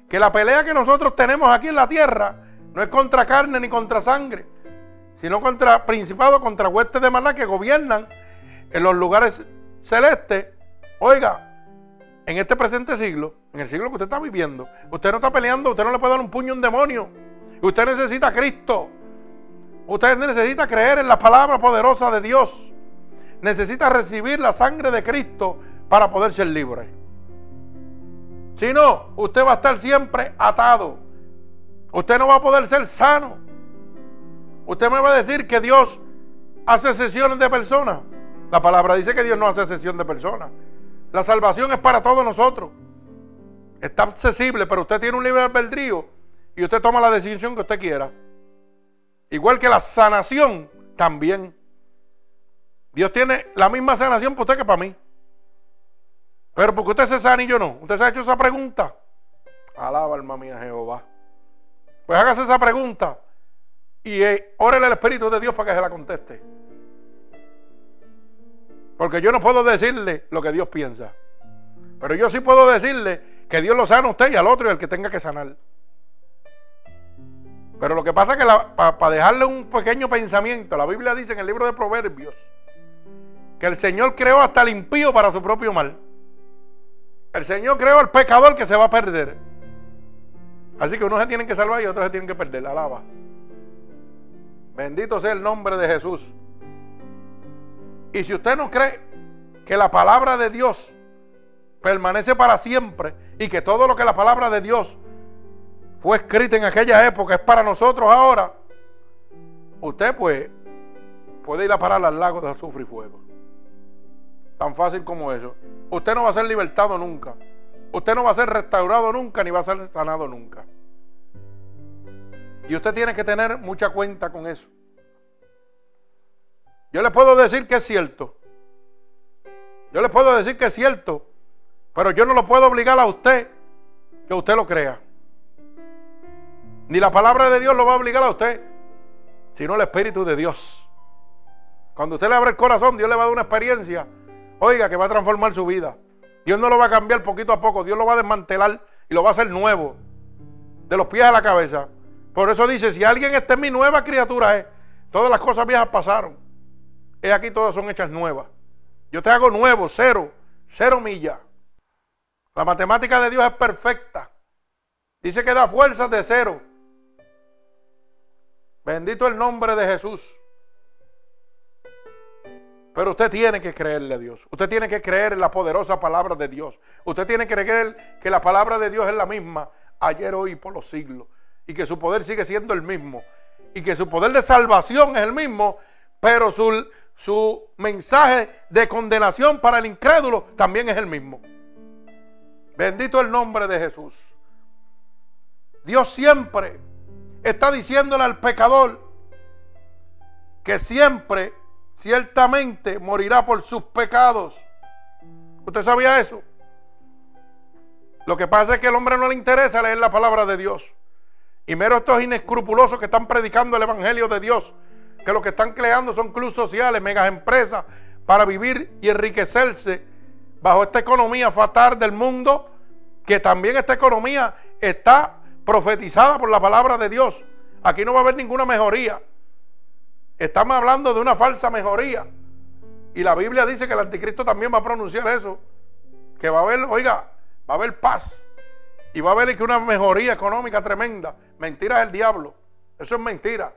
que la pelea que nosotros tenemos aquí en la tierra no es contra carne ni contra sangre, sino contra principados, contra huestes de maldad que gobiernan en los lugares celestes. Oiga, en este presente siglo, en el siglo que usted está viviendo, usted no está peleando, usted no le puede dar un puño a un demonio. Usted necesita a Cristo. Usted necesita creer en la palabra poderosa de Dios. Necesita recibir la sangre de Cristo para poder ser libre. Si no, usted va a estar siempre atado. Usted no va a poder ser sano. Usted me va a decir que Dios hace sesiones de personas. La palabra dice que Dios no hace excepción de personas. La salvación es para todos nosotros. Está accesible, pero usted tiene un libre albedrío y usted toma la decisión que usted quiera. Igual que la sanación también. Dios tiene la misma sanación para usted que para mí. Pero porque usted se sana y yo no. ¿Usted se ha hecho esa pregunta? Alaba alma mía Jehová. Pues hágase esa pregunta y eh, órele al Espíritu de Dios para que se la conteste. Porque yo no puedo decirle lo que Dios piensa. Pero yo sí puedo decirle que Dios lo sana a usted y al otro y al que tenga que sanar. Pero lo que pasa es que para dejarle un pequeño pensamiento, la Biblia dice en el libro de Proverbios que el Señor creó hasta el impío para su propio mal. El Señor creó al pecador que se va a perder. Así que unos se tienen que salvar y otros se tienen que perder. Alaba. Bendito sea el nombre de Jesús. Y si usted no cree que la palabra de Dios permanece para siempre y que todo lo que la palabra de Dios fue escrita en aquella época es para nosotros ahora, usted pues puede ir a parar al lago de azufre y fuego. Tan fácil como eso. Usted no va a ser libertado nunca. Usted no va a ser restaurado nunca ni va a ser sanado nunca. Y usted tiene que tener mucha cuenta con eso. Yo le puedo decir que es cierto. Yo le puedo decir que es cierto. Pero yo no lo puedo obligar a usted que usted lo crea. Ni la palabra de Dios lo va a obligar a usted, sino el Espíritu de Dios. Cuando usted le abre el corazón, Dios le va a dar una experiencia, oiga, que va a transformar su vida. Dios no lo va a cambiar poquito a poco, Dios lo va a desmantelar y lo va a hacer nuevo, de los pies a la cabeza. Por eso dice, si alguien está en mi nueva criatura, es, todas las cosas viejas pasaron. Es aquí todas son hechas nuevas. Yo te hago nuevo, cero, cero millas. La matemática de Dios es perfecta. Dice que da fuerzas de cero. Bendito el nombre de Jesús. Pero usted tiene que creerle a Dios. Usted tiene que creer en la poderosa palabra de Dios. Usted tiene que creer que la palabra de Dios es la misma ayer, hoy y por los siglos. Y que su poder sigue siendo el mismo. Y que su poder de salvación es el mismo. Pero su, su mensaje de condenación para el incrédulo también es el mismo. Bendito el nombre de Jesús. Dios siempre está diciéndole al pecador que siempre, ciertamente, morirá por sus pecados. ¿Usted sabía eso? Lo que pasa es que al hombre no le interesa leer la palabra de Dios. Y mero estos inescrupulosos que están predicando el Evangelio de Dios, que lo que están creando son clubes sociales, megas empresas, para vivir y enriquecerse bajo esta economía fatal del mundo, que también esta economía está profetizada por la palabra de Dios. Aquí no va a haber ninguna mejoría. Estamos hablando de una falsa mejoría. Y la Biblia dice que el anticristo también va a pronunciar eso. Que va a haber, oiga, va a haber paz. Y va a haber que una mejoría económica tremenda. Mentira es el diablo. Eso es mentira.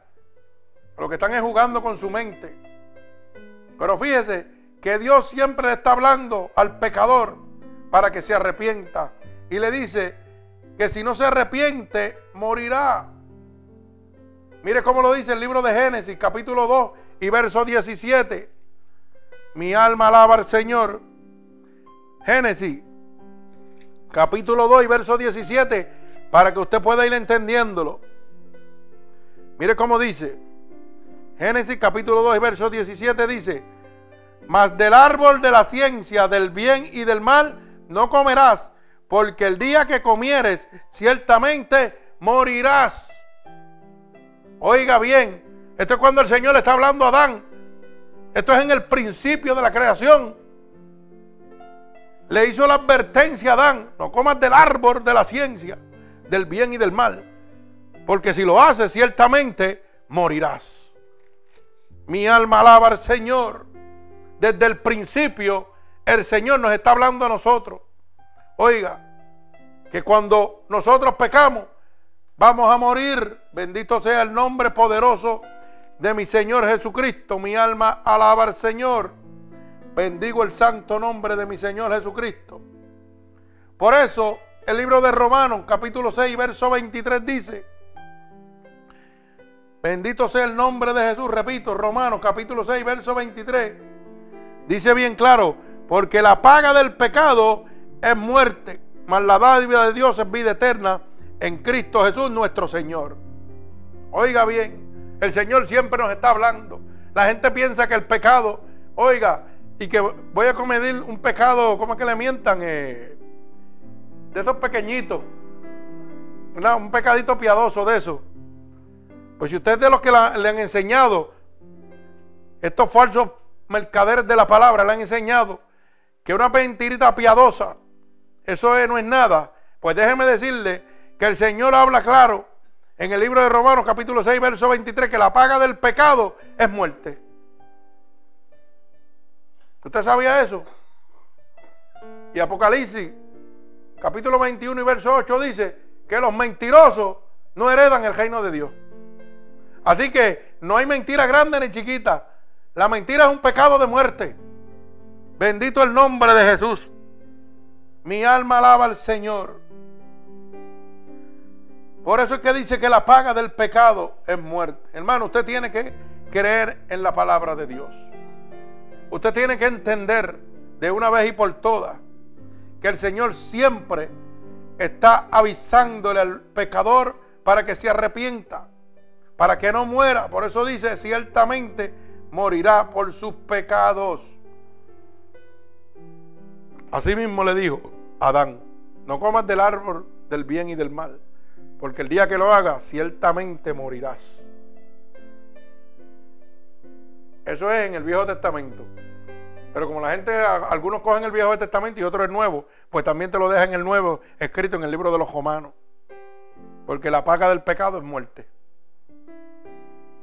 Lo que están es jugando con su mente. Pero fíjese que Dios siempre le está hablando al pecador para que se arrepienta. Y le dice, que si no se arrepiente, morirá. Mire cómo lo dice el libro de Génesis, capítulo 2 y verso 17. Mi alma alaba al Señor. Génesis, capítulo 2 y verso 17, para que usted pueda ir entendiéndolo. Mire cómo dice. Génesis capítulo 2 y verso 17 dice, mas del árbol de la ciencia del bien y del mal no comerás, porque el día que comieres, ciertamente morirás. Oiga bien, esto es cuando el Señor le está hablando a Adán. Esto es en el principio de la creación. Le hizo la advertencia a Adán, no comas del árbol de la ciencia, del bien y del mal, porque si lo haces, ciertamente morirás. Mi alma alaba al Señor. Desde el principio, el Señor nos está hablando a nosotros. Oiga, que cuando nosotros pecamos, vamos a morir. Bendito sea el nombre poderoso de mi Señor Jesucristo. Mi alma alaba al Señor. Bendigo el santo nombre de mi Señor Jesucristo. Por eso el libro de Romanos capítulo 6 verso 23 dice, bendito sea el nombre de Jesús, repito, Romanos capítulo 6 verso 23, Dice bien claro, porque la paga del pecado es muerte, mas la dádiva de Dios es vida eterna en Cristo Jesús nuestro Señor. Oiga bien, el Señor siempre nos está hablando. La gente piensa que el pecado, oiga, y que voy a cometer un pecado, ¿cómo es que le mientan? Eh, de esos pequeñitos. un pecadito piadoso de eso. Pues si usted es de los que le han enseñado, estos falsos mercaderes de la palabra le han enseñado que una mentirita piadosa, eso no es nada. Pues déjeme decirle que el Señor habla claro en el libro de Romanos capítulo 6, verso 23, que la paga del pecado es muerte. ¿Usted sabía eso? Y Apocalipsis capítulo 21 y verso 8 dice que los mentirosos no heredan el reino de Dios. Así que no hay mentira grande ni chiquita. La mentira es un pecado de muerte. Bendito el nombre de Jesús. Mi alma alaba al Señor. Por eso es que dice que la paga del pecado es muerte. Hermano, usted tiene que creer en la palabra de Dios. Usted tiene que entender de una vez y por todas que el Señor siempre está avisándole al pecador para que se arrepienta para que no muera. Por eso dice, ciertamente morirá por sus pecados. Así mismo le dijo Adán, no comas del árbol del bien y del mal, porque el día que lo hagas, ciertamente morirás. Eso es en el Viejo Testamento. Pero como la gente, algunos cogen el Viejo Testamento y otros el Nuevo, pues también te lo dejan el Nuevo escrito en el libro de los Romanos. Porque la paga del pecado es muerte.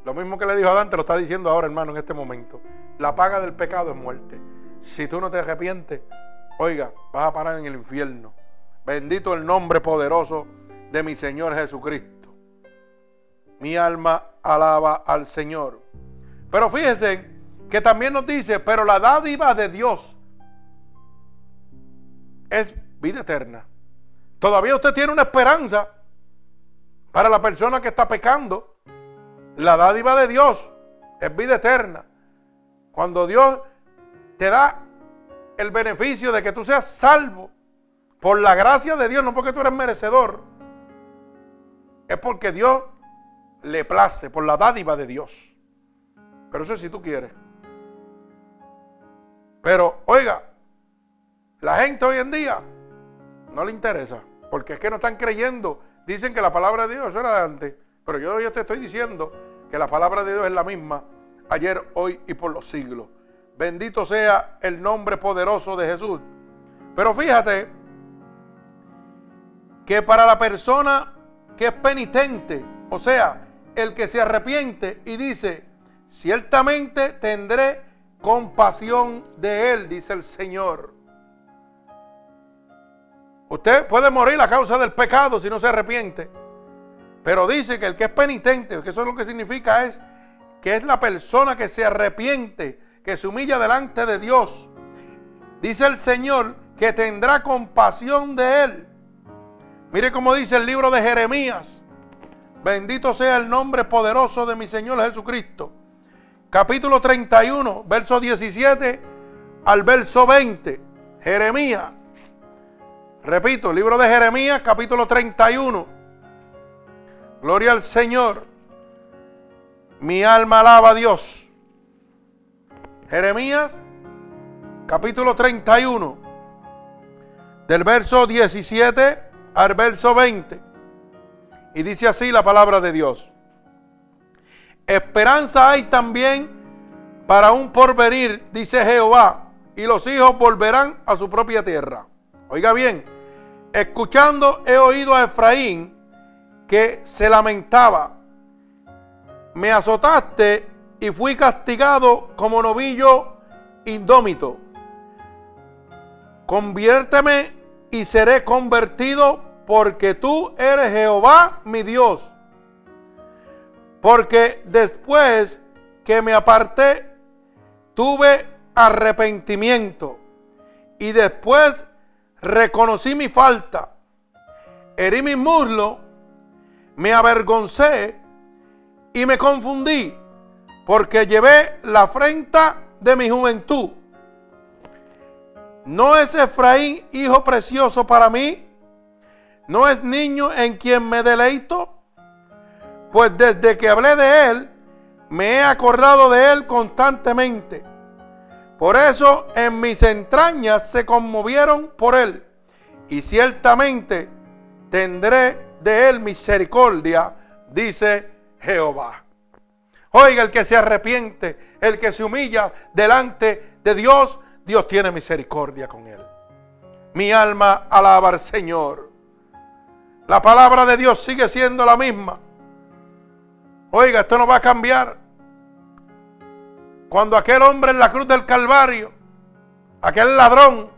Lo mismo que le dijo Adán, te lo está diciendo ahora, hermano, en este momento. La paga del pecado es muerte. Si tú no te arrepientes, oiga, vas a parar en el infierno. Bendito el nombre poderoso de mi Señor Jesucristo. Mi alma alaba al Señor. Pero fíjense que también nos dice, pero la dádiva de Dios es vida eterna. Todavía usted tiene una esperanza para la persona que está pecando. La dádiva de Dios es vida eterna. Cuando Dios te da el beneficio de que tú seas salvo por la gracia de Dios, no porque tú eres merecedor, es porque Dios le place, por la dádiva de Dios. Pero eso es si tú quieres. Pero, oiga, la gente hoy en día no le interesa, porque es que no están creyendo. Dicen que la palabra de Dios era de antes, pero yo, yo te estoy diciendo que la palabra de Dios es la misma ayer, hoy y por los siglos. Bendito sea el nombre poderoso de Jesús. Pero fíjate que para la persona que es penitente, o sea, el que se arrepiente y dice, ciertamente tendré compasión de él, dice el Señor. Usted puede morir a causa del pecado si no se arrepiente. Pero dice que el que es penitente, que eso es lo que significa es que es la persona que se arrepiente, que se humilla delante de Dios. Dice el Señor que tendrá compasión de él. Mire cómo dice el libro de Jeremías. Bendito sea el nombre poderoso de mi Señor Jesucristo. Capítulo 31, verso 17 al verso 20. Jeremías. Repito, libro de Jeremías, capítulo 31 Gloria al Señor. Mi alma alaba a Dios. Jeremías capítulo 31 del verso 17 al verso 20. Y dice así la palabra de Dios. Esperanza hay también para un porvenir, dice Jehová, y los hijos volverán a su propia tierra. Oiga bien, escuchando he oído a Efraín que se lamentaba, me azotaste y fui castigado como novillo indómito. Conviérteme y seré convertido porque tú eres Jehová mi Dios. Porque después que me aparté, tuve arrepentimiento y después reconocí mi falta. Herí mi muslo me avergoncé y me confundí, porque llevé la afrenta de mi juventud ¿no es Efraín hijo precioso para mí? ¿No es niño en quien me deleito? Pues desde que hablé de él, me he acordado de él constantemente. Por eso en mis entrañas se conmovieron por él. Y ciertamente tendré de él misericordia, dice Jehová. Oiga, el que se arrepiente, el que se humilla delante de Dios, Dios tiene misericordia con él. Mi alma alaba al Señor. La palabra de Dios sigue siendo la misma. Oiga, esto no va a cambiar. Cuando aquel hombre en la cruz del Calvario, aquel ladrón,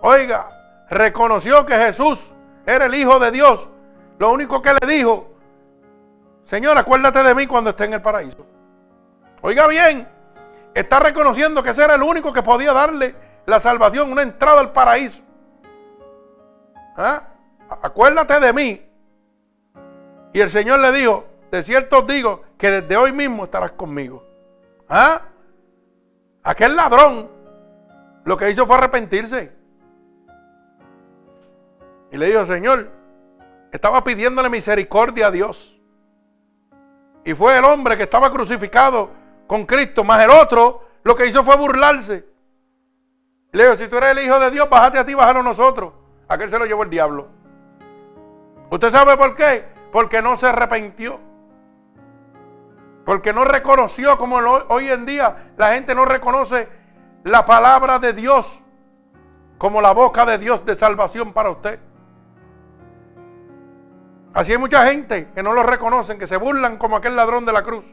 oiga, reconoció que Jesús era el Hijo de Dios, lo único que le dijo, Señor, acuérdate de mí cuando esté en el paraíso. Oiga bien, está reconociendo que ese era el único que podía darle la salvación, una entrada al paraíso. ¿Ah? Acuérdate de mí. Y el Señor le dijo, de cierto os digo que desde hoy mismo estarás conmigo. ¿Ah? Aquel ladrón lo que hizo fue arrepentirse. Y le dijo, Señor, estaba pidiéndole misericordia a Dios. Y fue el hombre que estaba crucificado con Cristo, más el otro, lo que hizo fue burlarse. Le dijo, si tú eres el Hijo de Dios, bájate a ti, bájalo a nosotros. Aquel se lo llevó el diablo. ¿Usted sabe por qué? Porque no se arrepintió. Porque no reconoció como hoy en día la gente no reconoce la palabra de Dios como la boca de Dios de salvación para usted. Así hay mucha gente que no lo reconocen, que se burlan como aquel ladrón de la cruz.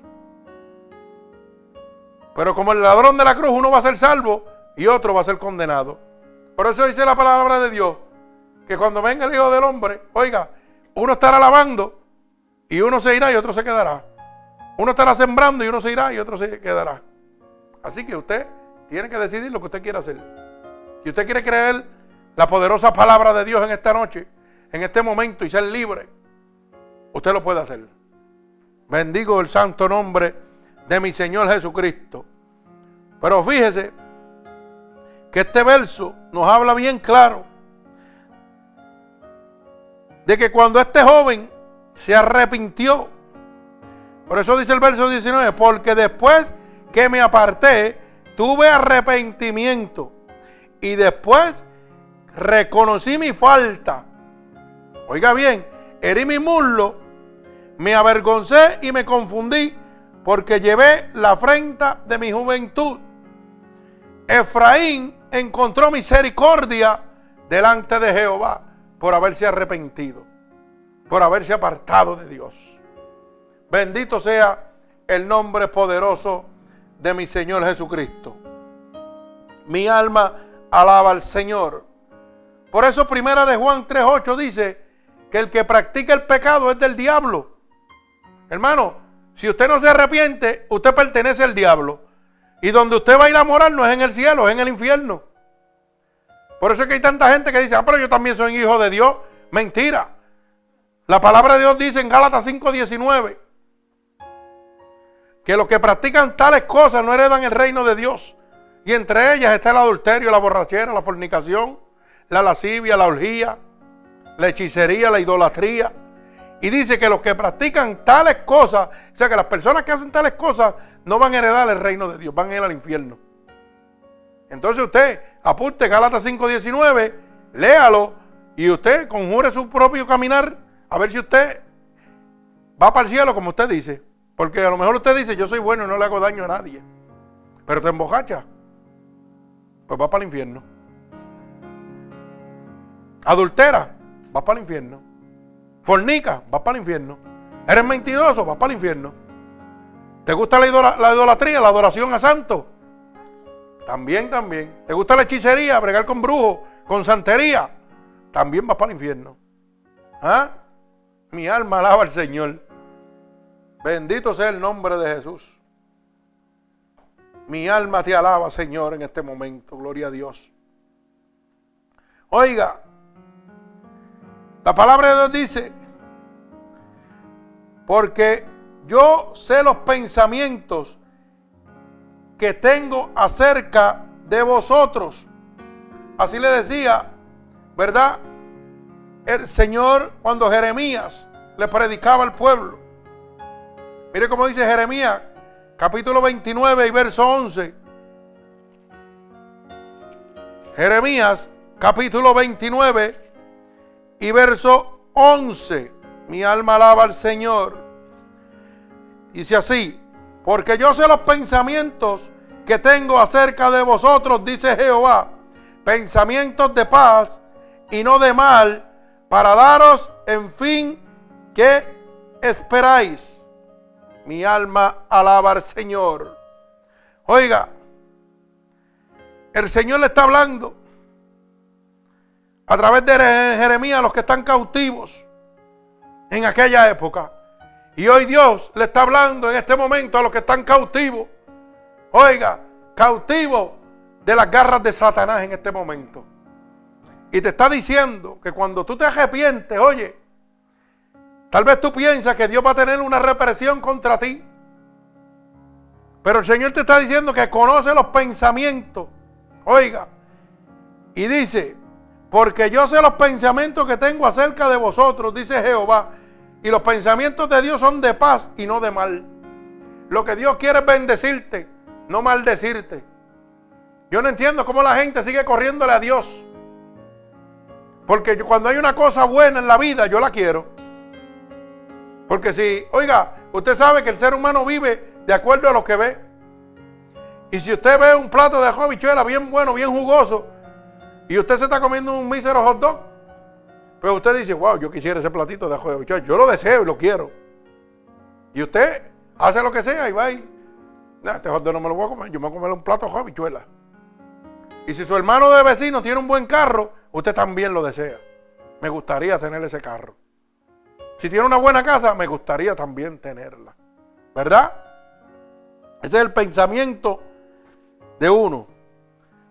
Pero como el ladrón de la cruz, uno va a ser salvo y otro va a ser condenado. Por eso dice la palabra de Dios, que cuando venga el Hijo del Hombre, oiga, uno estará lavando y uno se irá y otro se quedará. Uno estará sembrando y uno se irá y otro se quedará. Así que usted tiene que decidir lo que usted quiere hacer. Si usted quiere creer la poderosa palabra de Dios en esta noche, en este momento y ser libre, usted lo puede hacer. Bendigo el santo nombre de mi Señor Jesucristo. Pero fíjese que este verso nos habla bien claro de que cuando este joven se arrepintió por eso dice el verso 19, porque después que me aparté, tuve arrepentimiento y después reconocí mi falta. Oiga bien, herí mi muslo, me avergoncé y me confundí porque llevé la afrenta de mi juventud. Efraín encontró misericordia delante de Jehová por haberse arrepentido, por haberse apartado de Dios. Bendito sea el nombre poderoso de mi Señor Jesucristo. Mi alma alaba al Señor. Por eso primera de Juan 3.8 dice que el que practica el pecado es del diablo. Hermano, si usted no se arrepiente, usted pertenece al diablo. Y donde usted va a ir a morar no es en el cielo, es en el infierno. Por eso es que hay tanta gente que dice, ah, pero yo también soy hijo de Dios. Mentira. La palabra de Dios dice en Gálatas 5.19 que los que practican tales cosas no heredan el reino de Dios. Y entre ellas está el adulterio, la borrachera, la fornicación, la lascivia, la orgía, la hechicería, la idolatría. Y dice que los que practican tales cosas, o sea que las personas que hacen tales cosas no van a heredar el reino de Dios, van a ir al infierno. Entonces usted apunte Gálatas 5:19, léalo y usted conjure su propio caminar a ver si usted va para el cielo como usted dice. Porque a lo mejor usted dice, yo soy bueno y no le hago daño a nadie. Pero te embojacha. Pues vas para el infierno. Adultera, vas para el infierno. Fornica, vas para el infierno. Eres mentiroso, vas para el infierno. ¿Te gusta la, idolatría, la adoración a santos? También, también. ¿Te gusta la hechicería, bregar con brujos, con santería? También vas para el infierno. ¿Ah? Mi alma alaba al Señor. Bendito sea el nombre de Jesús. Mi alma te alaba, Señor, en este momento. Gloria a Dios. Oiga, la palabra de Dios dice, porque yo sé los pensamientos que tengo acerca de vosotros, así le decía, ¿verdad? El Señor cuando Jeremías le predicaba al pueblo. Mire cómo dice Jeremías, capítulo 29 y verso 11. Jeremías, capítulo 29 y verso 11. Mi alma alaba al Señor. Dice así, porque yo sé los pensamientos que tengo acerca de vosotros, dice Jehová, pensamientos de paz y no de mal, para daros en fin que esperáis. Mi alma alaba al Señor. Oiga, el Señor le está hablando a través de Jeremías los que están cautivos en aquella época. Y hoy Dios le está hablando en este momento a los que están cautivos. Oiga, cautivos de las garras de Satanás en este momento. Y te está diciendo que cuando tú te arrepientes, oye, tal vez tú piensas que Dios va a tener una represión contra ti. Pero el Señor te está diciendo que conoce los pensamientos. Oiga, y dice, porque yo sé los pensamientos que tengo acerca de vosotros, dice Jehová. Y los pensamientos de Dios son de paz y no de mal. Lo que Dios quiere es bendecirte, no maldecirte. Yo no entiendo cómo la gente sigue corriéndole a Dios. Porque cuando hay una cosa buena en la vida, yo la quiero. Porque si, oiga, usted sabe que el ser humano vive de acuerdo a lo que ve. Y si usted ve un plato de habichuela bien bueno, bien jugoso, y usted se está comiendo un mísero hot dog, pues usted dice, wow, yo quisiera ese platito de habichuela. Yo lo deseo y lo quiero. Y usted hace lo que sea y va y, este hot dog no me lo voy a comer, yo me voy a comer un plato de habichuela. Y si su hermano de vecino tiene un buen carro, usted también lo desea. Me gustaría tener ese carro. Si tiene una buena casa, me gustaría también tenerla. ¿Verdad? Ese es el pensamiento de uno.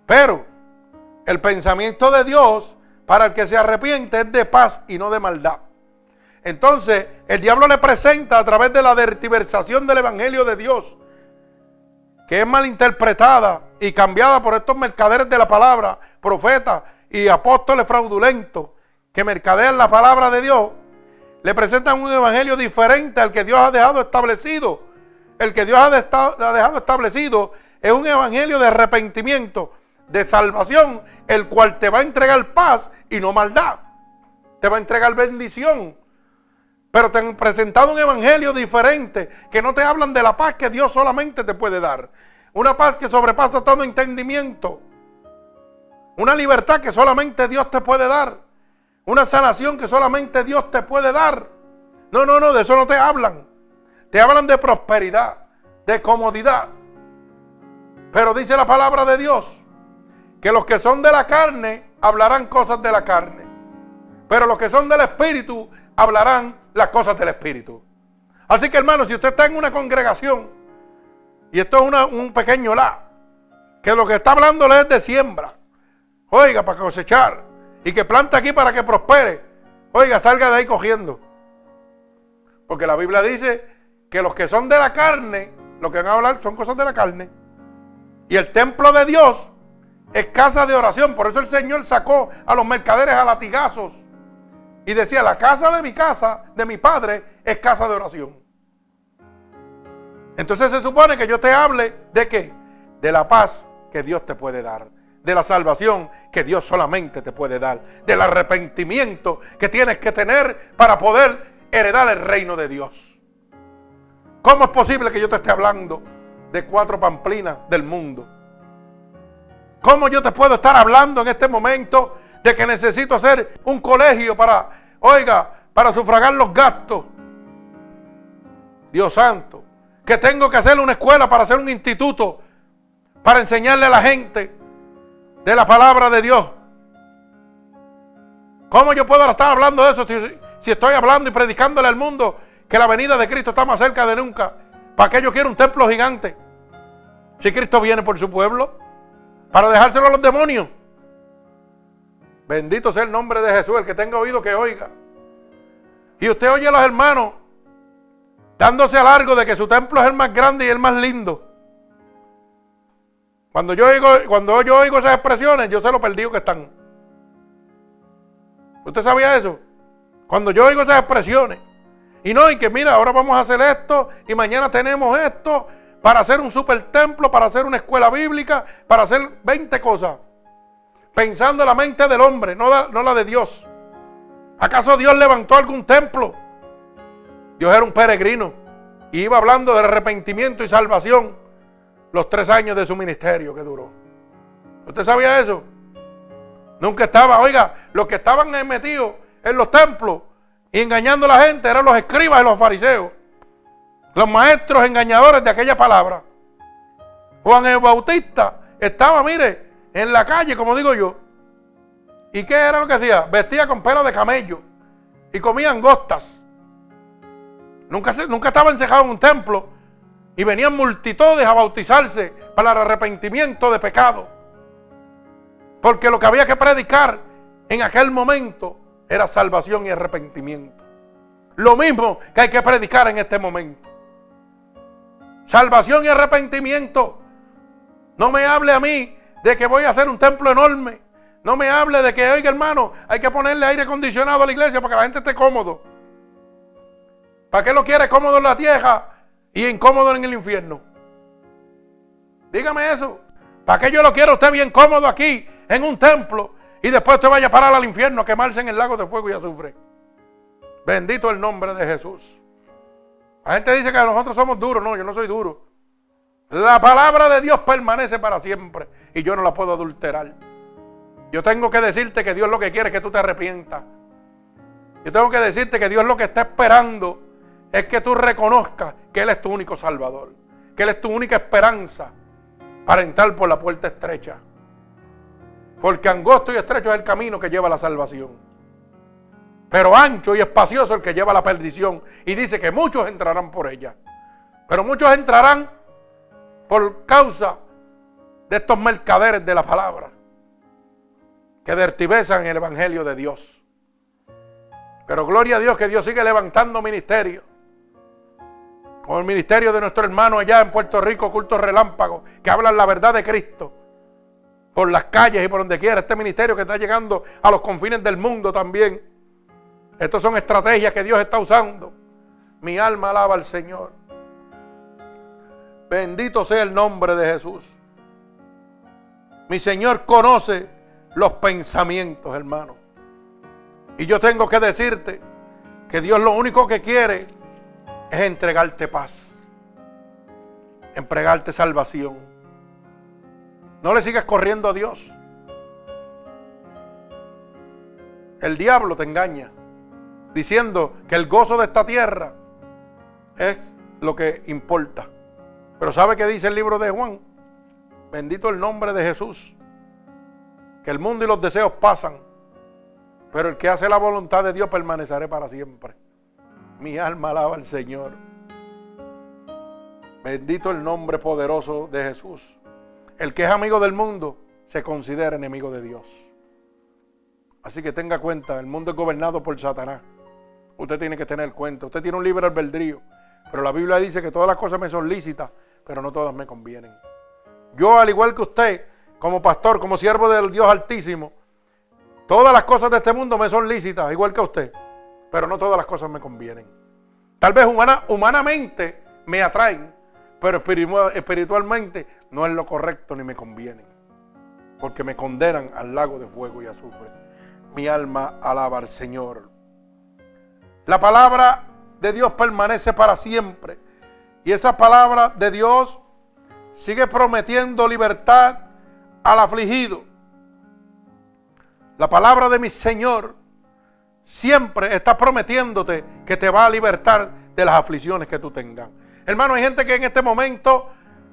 Pero el pensamiento de Dios para el que se arrepiente es de paz y no de maldad. Entonces, el diablo le presenta a través de la dertiversación del Evangelio de Dios, que es malinterpretada y cambiada por estos mercaderes de la palabra, profetas y apóstoles fraudulentos, que mercadean la palabra de Dios, le presentan un evangelio diferente al que Dios ha dejado establecido. El que Dios ha dejado establecido es un evangelio de arrepentimiento, de salvación, el cual te va a entregar paz y no maldad. Te va a entregar bendición. Pero te han presentado un evangelio diferente, que no te hablan de la paz que Dios solamente te puede dar. Una paz que sobrepasa todo entendimiento. Una libertad que solamente Dios te puede dar. Una sanación que solamente Dios te puede dar. No, no, no, de eso no te hablan. Te hablan de prosperidad, de comodidad. Pero dice la palabra de Dios que los que son de la carne hablarán cosas de la carne. Pero los que son del Espíritu hablarán las cosas del Espíritu. Así que hermano, si usted está en una congregación, y esto es un pequeño la, que lo que está hablando es de siembra, oiga, para cosechar, y que planta aquí para que prospere, oiga, salga de ahí cogiendo. Porque la Biblia dice que los que son de la carne, lo que van a hablar son cosas de la carne. Y el templo de Dios es casa de oración. Por eso el Señor sacó a los mercaderes a latigazos. Y decía, la casa de mi casa, de mi padre, es casa de oración. Entonces se supone que yo te hable de qué? De la paz que Dios te puede dar. De la salvación que Dios solamente te puede dar. Del arrepentimiento que tienes que tener para poder heredar el reino de Dios. ¿Cómo es posible que yo te esté hablando de cuatro pamplinas del mundo? ¿Cómo yo te puedo estar hablando en este momento de que necesito hacer un colegio para, oiga, para sufragar los gastos? Dios santo, que tengo que hacer una escuela para hacer un instituto, para enseñarle a la gente de la palabra de Dios. ¿Cómo yo puedo estar hablando de eso si, si estoy hablando y predicándole al mundo que la venida de Cristo está más cerca de nunca? ¿Para qué yo quiero un templo gigante? Si Cristo viene por su pueblo para dejárselo a los demonios. Bendito sea el nombre de Jesús, el que tenga oído que oiga. Y usted oye a los hermanos dándose a largo de que su templo es el más grande y el más lindo. Cuando yo oigo, cuando yo oigo esas expresiones, yo sé lo perdido que están. ¿Usted sabía eso? Cuando yo oigo esas expresiones. Y no, y que mira, ahora vamos a hacer esto y mañana tenemos esto para hacer un super templo, para hacer una escuela bíblica, para hacer 20 cosas. Pensando en la mente del hombre, no la, la de Dios. ¿Acaso Dios levantó algún templo? Dios era un peregrino y iba hablando de arrepentimiento y salvación los tres años de su ministerio que duró. ¿Usted sabía eso? Nunca estaba, oiga, los que estaban metidos en los templos y engañando a la gente eran los escribas y los fariseos. Los maestros engañadores de aquella palabra. Juan el Bautista estaba, mire, en la calle, como digo yo. ¿Y qué era lo que hacía? Vestía con pelo de camello y comía angostas. Nunca, nunca estaba encejado en un templo y venían multitudes a bautizarse para el arrepentimiento de pecado. Porque lo que había que predicar en aquel momento era salvación y arrepentimiento. Lo mismo que hay que predicar en este momento. Salvación y arrepentimiento. No me hable a mí de que voy a hacer un templo enorme. No me hable de que, oiga hermano, hay que ponerle aire acondicionado a la iglesia para que la gente esté cómodo. ¿Para qué lo quiere cómodo en la tierra y incómodo en el infierno? Dígame eso. ¿Para qué yo lo quiero usted bien cómodo aquí en un templo y después usted vaya a parar al infierno a quemarse en el lago de fuego y azufre? Bendito el nombre de Jesús. La gente dice que nosotros somos duros. No, yo no soy duro. La palabra de Dios permanece para siempre y yo no la puedo adulterar. Yo tengo que decirte que Dios lo que quiere es que tú te arrepientas. Yo tengo que decirte que Dios lo que está esperando es que tú reconozcas que Él es tu único salvador, que Él es tu única esperanza para entrar por la puerta estrecha. Porque angosto y estrecho es el camino que lleva a la salvación. Pero ancho y espacioso el que lleva la perdición. Y dice que muchos entrarán por ella. Pero muchos entrarán por causa de estos mercaderes de la palabra que dertibesan el Evangelio de Dios. Pero gloria a Dios que Dios sigue levantando ministerio. Como el ministerio de nuestro hermano allá en Puerto Rico, Culto Relámpago, que hablan la verdad de Cristo. Por las calles y por donde quiera. Este ministerio que está llegando a los confines del mundo también. Estas son estrategias que Dios está usando. Mi alma alaba al Señor. Bendito sea el nombre de Jesús. Mi Señor conoce los pensamientos, hermano. Y yo tengo que decirte que Dios lo único que quiere es entregarte paz, entregarte salvación. No le sigas corriendo a Dios. El diablo te engaña diciendo que el gozo de esta tierra es lo que importa. Pero ¿sabe qué dice el libro de Juan? Bendito el nombre de Jesús que el mundo y los deseos pasan, pero el que hace la voluntad de Dios permanecerá para siempre. Mi alma alaba al Señor. Bendito el nombre poderoso de Jesús. El que es amigo del mundo se considera enemigo de Dios. Así que tenga cuenta, el mundo es gobernado por Satanás. Usted tiene que tener cuenta. Usted tiene un libre albedrío. Pero la Biblia dice que todas las cosas me son lícitas, pero no todas me convienen. Yo, al igual que usted, como pastor, como siervo del Dios Altísimo, todas las cosas de este mundo me son lícitas, igual que usted, pero no todas las cosas me convienen. Tal vez humanamente me atraen, pero espiritualmente no es lo correcto ni me convienen, porque me condenan al lago de fuego y azufre. Mi alma alaba al Señor. La palabra de Dios permanece para siempre. Y esa palabra de Dios sigue prometiendo libertad al afligido. La palabra de mi Señor siempre está prometiéndote que te va a libertar de las aflicciones que tú tengas. Hermano, hay gente que en este momento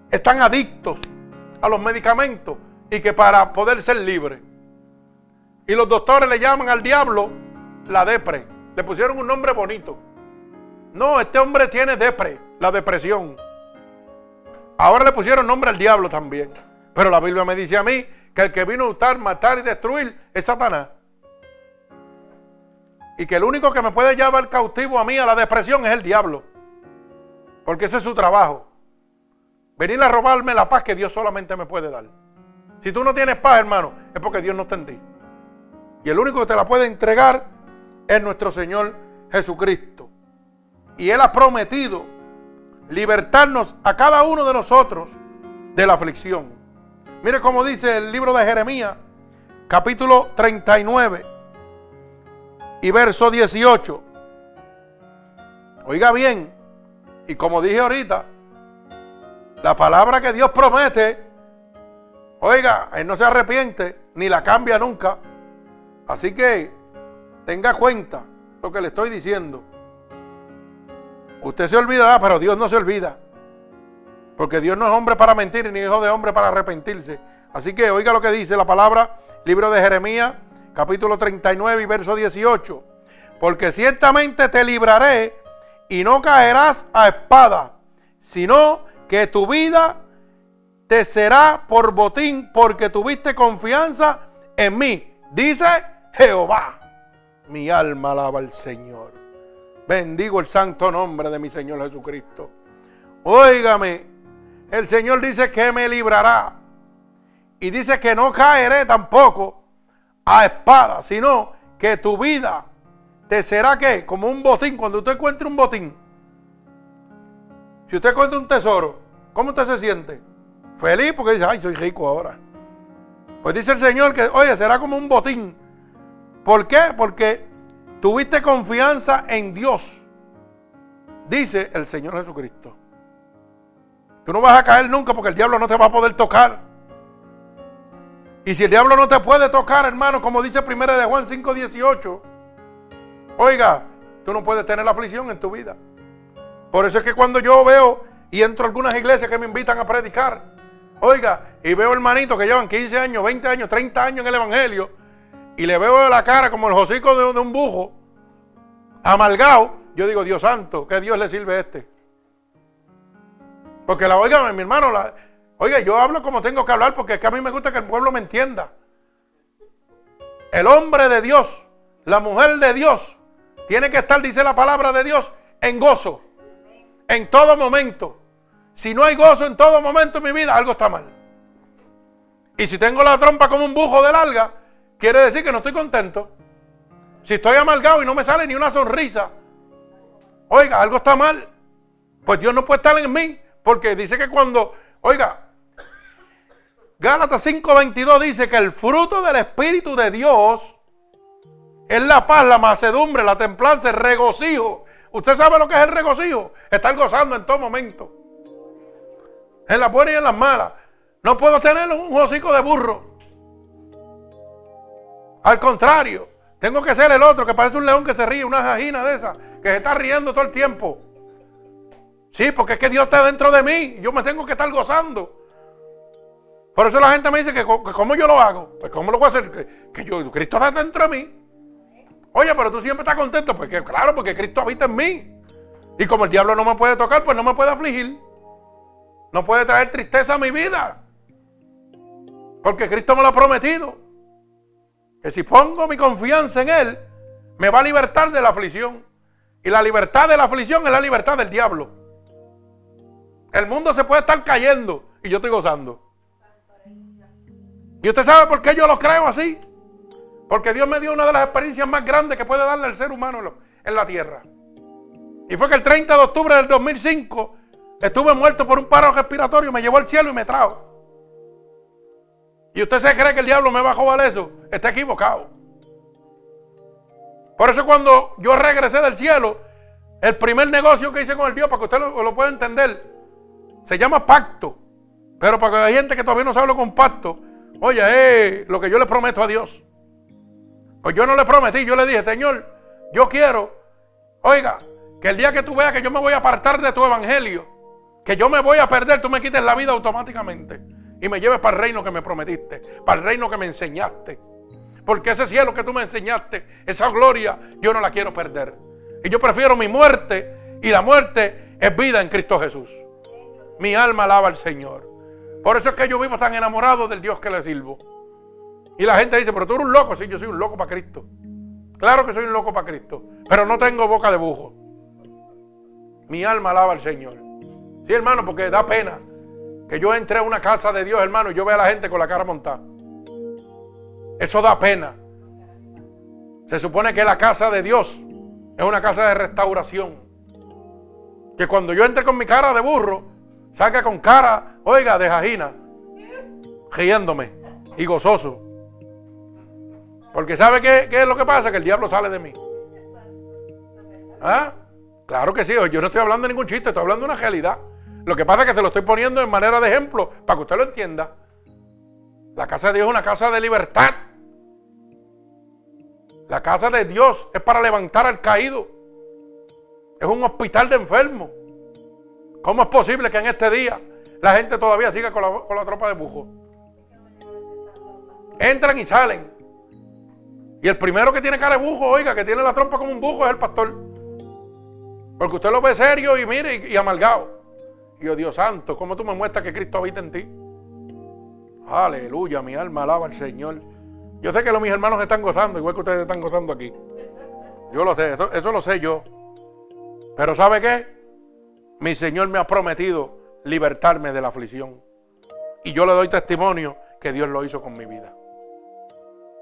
están adictos a los medicamentos y que para poder ser libre. Y los doctores le llaman al diablo la depre. Le pusieron un nombre bonito. No, este hombre tiene depre, la depresión. Ahora le pusieron nombre al diablo también. Pero la Biblia me dice a mí que el que vino a hurtar, matar y destruir es Satanás. Y que el único que me puede llevar cautivo a mí a la depresión es el diablo. Porque ese es su trabajo. venir a robarme la paz que Dios solamente me puede dar. Si tú no tienes paz, hermano, es porque Dios no está en ti. Y el único que te la puede entregar es nuestro Señor Jesucristo. Y Él ha prometido libertarnos a cada uno de nosotros de la aflicción. Mire cómo dice el libro de Jeremías, capítulo 39 y verso 18. Oiga bien, y como dije ahorita, la palabra que Dios promete, oiga, Él no se arrepiente ni la cambia nunca. Así que tenga cuenta lo que le estoy diciendo. Usted se olvidará, pero Dios no se olvida. Porque Dios no es hombre para mentir, ni hijo de hombre para arrepentirse. Así que oiga lo que dice la palabra, libro de Jeremías, capítulo 39 y verso 18. Porque ciertamente te libraré y no caerás a espada, sino que tu vida te será por botín, porque tuviste confianza en mí. Dice Jehová. Mi alma alaba al Señor. Bendigo el santo nombre de mi Señor Jesucristo. Óigame, el Señor dice que me librará. Y dice que no caeré tampoco a espada, sino que tu vida te será que como un botín. Cuando usted encuentre un botín, si usted encuentra un tesoro, ¿cómo usted se siente? Feliz porque dice, ay, soy rico ahora. Pues dice el Señor que, oye, será como un botín. ¿Por qué? Porque tuviste confianza en Dios, dice el Señor Jesucristo. Tú no vas a caer nunca porque el diablo no te va a poder tocar. Y si el diablo no te puede tocar, hermano, como dice 1 de Juan 5:18, oiga, tú no puedes tener la aflicción en tu vida. Por eso es que cuando yo veo y entro a algunas iglesias que me invitan a predicar, oiga, y veo hermanitos que llevan 15 años, 20 años, 30 años en el Evangelio, y le veo la cara como el hocico de, un bujo, amalgado, yo digo, Dios santo, que Dios le sirve a este. Porque la oiga, mi hermano, oiga, yo hablo como tengo que hablar porque es que a mí me gusta que el pueblo me entienda. El hombre de Dios, la mujer de Dios, tiene que estar, dice la palabra de Dios, en gozo. En todo momento. Si no hay gozo en todo momento en mi vida, algo está mal. Y si tengo la trompa como un bujo de larga, quiere decir que no estoy contento. Si estoy amargado y no me sale ni una sonrisa, oiga, algo está mal. Pues Dios no puede estar en mí, porque dice que cuando, oiga, Gálatas 5:22 dice que el fruto del Espíritu de Dios es la paz, la macedumbre, la templanza, el regocijo. ¿Usted sabe lo que es el regocijo? Estar gozando en todo momento. En las buenas y en las malas. No puedo tener un hocico de burro. Al contrario, tengo que ser el otro que parece un león que se ríe, una jajina de esa, que se está riendo todo el tiempo. Sí, porque es que Dios está dentro de mí. Yo me tengo que estar gozando. Por eso la gente me dice que, cómo yo lo hago. Pues cómo lo voy a hacer. Que, yo, Cristo está dentro de mí. Oye, pero tú siempre estás contento. Pues que, claro, porque Cristo habita en mí. Y como el diablo no me puede tocar, pues no me puede afligir. No puede traer tristeza a mi vida. Porque Cristo me lo ha prometido que si pongo mi confianza en Él, me va a libertar de la aflicción. Y la libertad de la aflicción es la libertad del diablo. El mundo se puede estar cayendo y yo estoy gozando. ¿Y usted sabe por qué yo lo creo así? Porque Dios me dio una de las experiencias más grandes que puede darle al ser humano en la tierra. Y fue que el 30 de octubre del 2005 estuve muerto por un paro respiratorio, me llevó al cielo y me trajo. Y usted se cree que el diablo me va a robar eso. Está equivocado. Por eso cuando yo regresé del cielo, el primer negocio que hice con el Dios, para que usted lo, pueda entender, se llama pacto. Pero para que hay gente que todavía no sabe lo con pacto, oye, es lo que yo le prometo a Dios. Pues yo no le prometí, yo le dije, Señor, yo quiero, oiga, que el día que tú veas que yo me voy a apartar de tu evangelio, que yo me voy a perder, tú me quites la vida automáticamente y me lleves para el reino que me prometiste, para el reino que me enseñaste. Porque ese cielo que tú me enseñaste, esa gloria, yo no la quiero perder. Y yo prefiero mi muerte y la muerte es vida en Cristo Jesús. Mi alma alaba al Señor. Por eso es que yo vivo tan enamorado del Dios que le sirvo. Y la gente dice, pero tú eres un loco. Sí, yo soy un loco para Cristo. Claro que soy un loco para Cristo. Pero no tengo boca de bujo. Mi alma alaba al Señor. Sí, hermano, porque da pena que yo entre a una casa de Dios, hermano, y yo vea a la gente con la cara montada. Eso da pena. Se supone que la casa de Dios es una casa de restauración. Que cuando yo entre con mi cara de burro, saca con cara, oiga, de jajina, riéndome y gozoso. Porque ¿sabe qué, qué es lo que pasa? Que el diablo sale de mí. ¿Ah? Claro que sí, yo no estoy hablando de ningún chiste, estoy hablando de una realidad. Lo que pasa es que se lo estoy poniendo en manera de ejemplo para que usted lo entienda. La casa de Dios es una casa de libertad. La casa de Dios es para levantar al caído. Es un hospital de enfermos. ¿Cómo es posible que en este día la gente todavía siga con la, tropa de bujo? Entran y salen. Y el primero que tiene cara de bujo, oiga, que tiene la trompa como un bujo es el pastor. Porque usted lo ve serio y mire y, amargado. Yo, Dios santo, ¿cómo tú me muestras que Cristo habita en ti? Aleluya, mi alma alaba al Señor. Yo sé que los mis hermanos están gozando, igual que ustedes están gozando aquí. Yo lo sé, eso, lo sé yo. Pero ¿sabe qué? Mi Señor me ha prometido libertarme de la aflicción. Y yo le doy testimonio que Dios lo hizo con mi vida.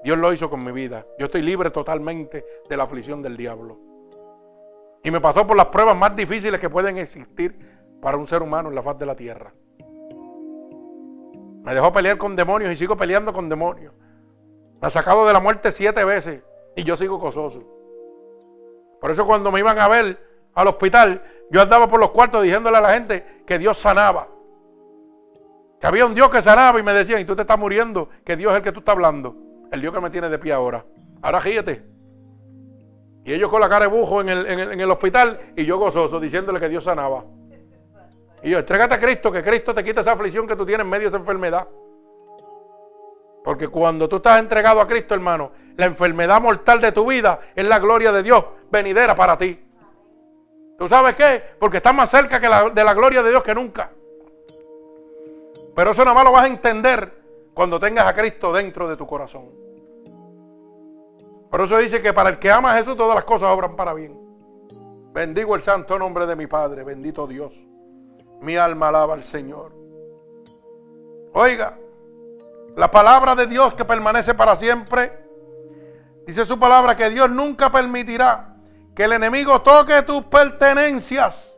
Dios lo hizo con mi vida. Yo estoy libre totalmente de la aflicción del diablo. Y me pasó por las pruebas más difíciles que pueden existir para un ser humano en la faz de la tierra. Me dejó pelear con demonios y sigo peleando con demonios. Me ha sacado de la muerte siete veces y yo sigo gozoso. Por eso cuando me iban a ver al hospital, yo andaba por los cuartos diciéndole a la gente que Dios sanaba. Que había un Dios que sanaba y me decían, y tú te estás muriendo, que Dios es el que tú estás hablando. El Dios que me tiene de pie ahora. Ahora gíete. Y ellos con la cara de bujo en el, hospital y yo gozoso diciéndole que Dios sanaba. Y yo, entrégate a Cristo, que Cristo te quita esa aflicción que tú tienes en medio de esa enfermedad. Porque cuando tú estás entregado a Cristo, hermano, la enfermedad mortal de tu vida es la gloria de Dios venidera para ti. ¿Tú sabes qué? Porque estás más cerca de la gloria de Dios que nunca. Pero eso nada más lo vas a entender cuando tengas a Cristo dentro de tu corazón. Por eso dice que para el que ama a Jesús todas las cosas obran para bien. Bendigo el santo nombre de mi Padre, bendito Dios. Mi alma alaba al Señor. Oiga, la palabra de Dios que permanece para siempre, dice su palabra que Dios nunca permitirá que el enemigo toque tus pertenencias.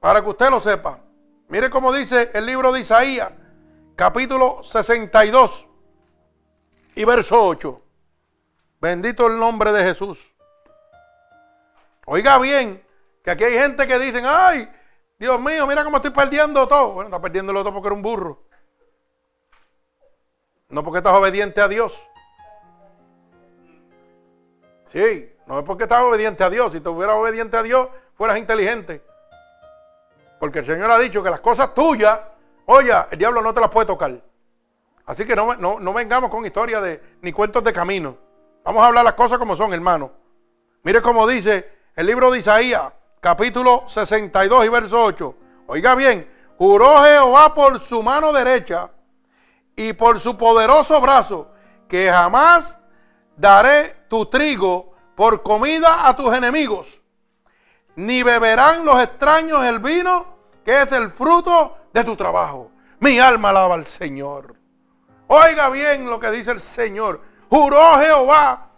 Para que usted lo sepa. Mire cómo dice el libro de Isaías, capítulo 62 y verso 8. Bendito el nombre de Jesús. Oiga bien, que aquí hay gente que dicen, ay, Dios mío, mira cómo estoy perdiendo todo. Bueno, está perdiéndolo todo porque era un burro. No porque estás obediente a Dios. Sí, no es porque estás obediente a Dios. Si te hubieras obediente a Dios, fueras inteligente. Porque el Señor ha dicho que las cosas tuyas, oye, el diablo no te las puede tocar. Así que no, no, vengamos con historias ni cuentos de camino. Vamos a hablar las cosas como son, hermano. Mire cómo dice el libro de Isaías, capítulo 62 y verso 8. Oiga bien, juró Jehová por su mano derecha y por su poderoso brazo, que jamás daré tu trigo por comida a tus enemigos ni beberán los extraños el vino, que es el fruto de tu trabajo. Mi alma alaba al Señor. Oiga bien lo que dice el Señor. Juró Jehová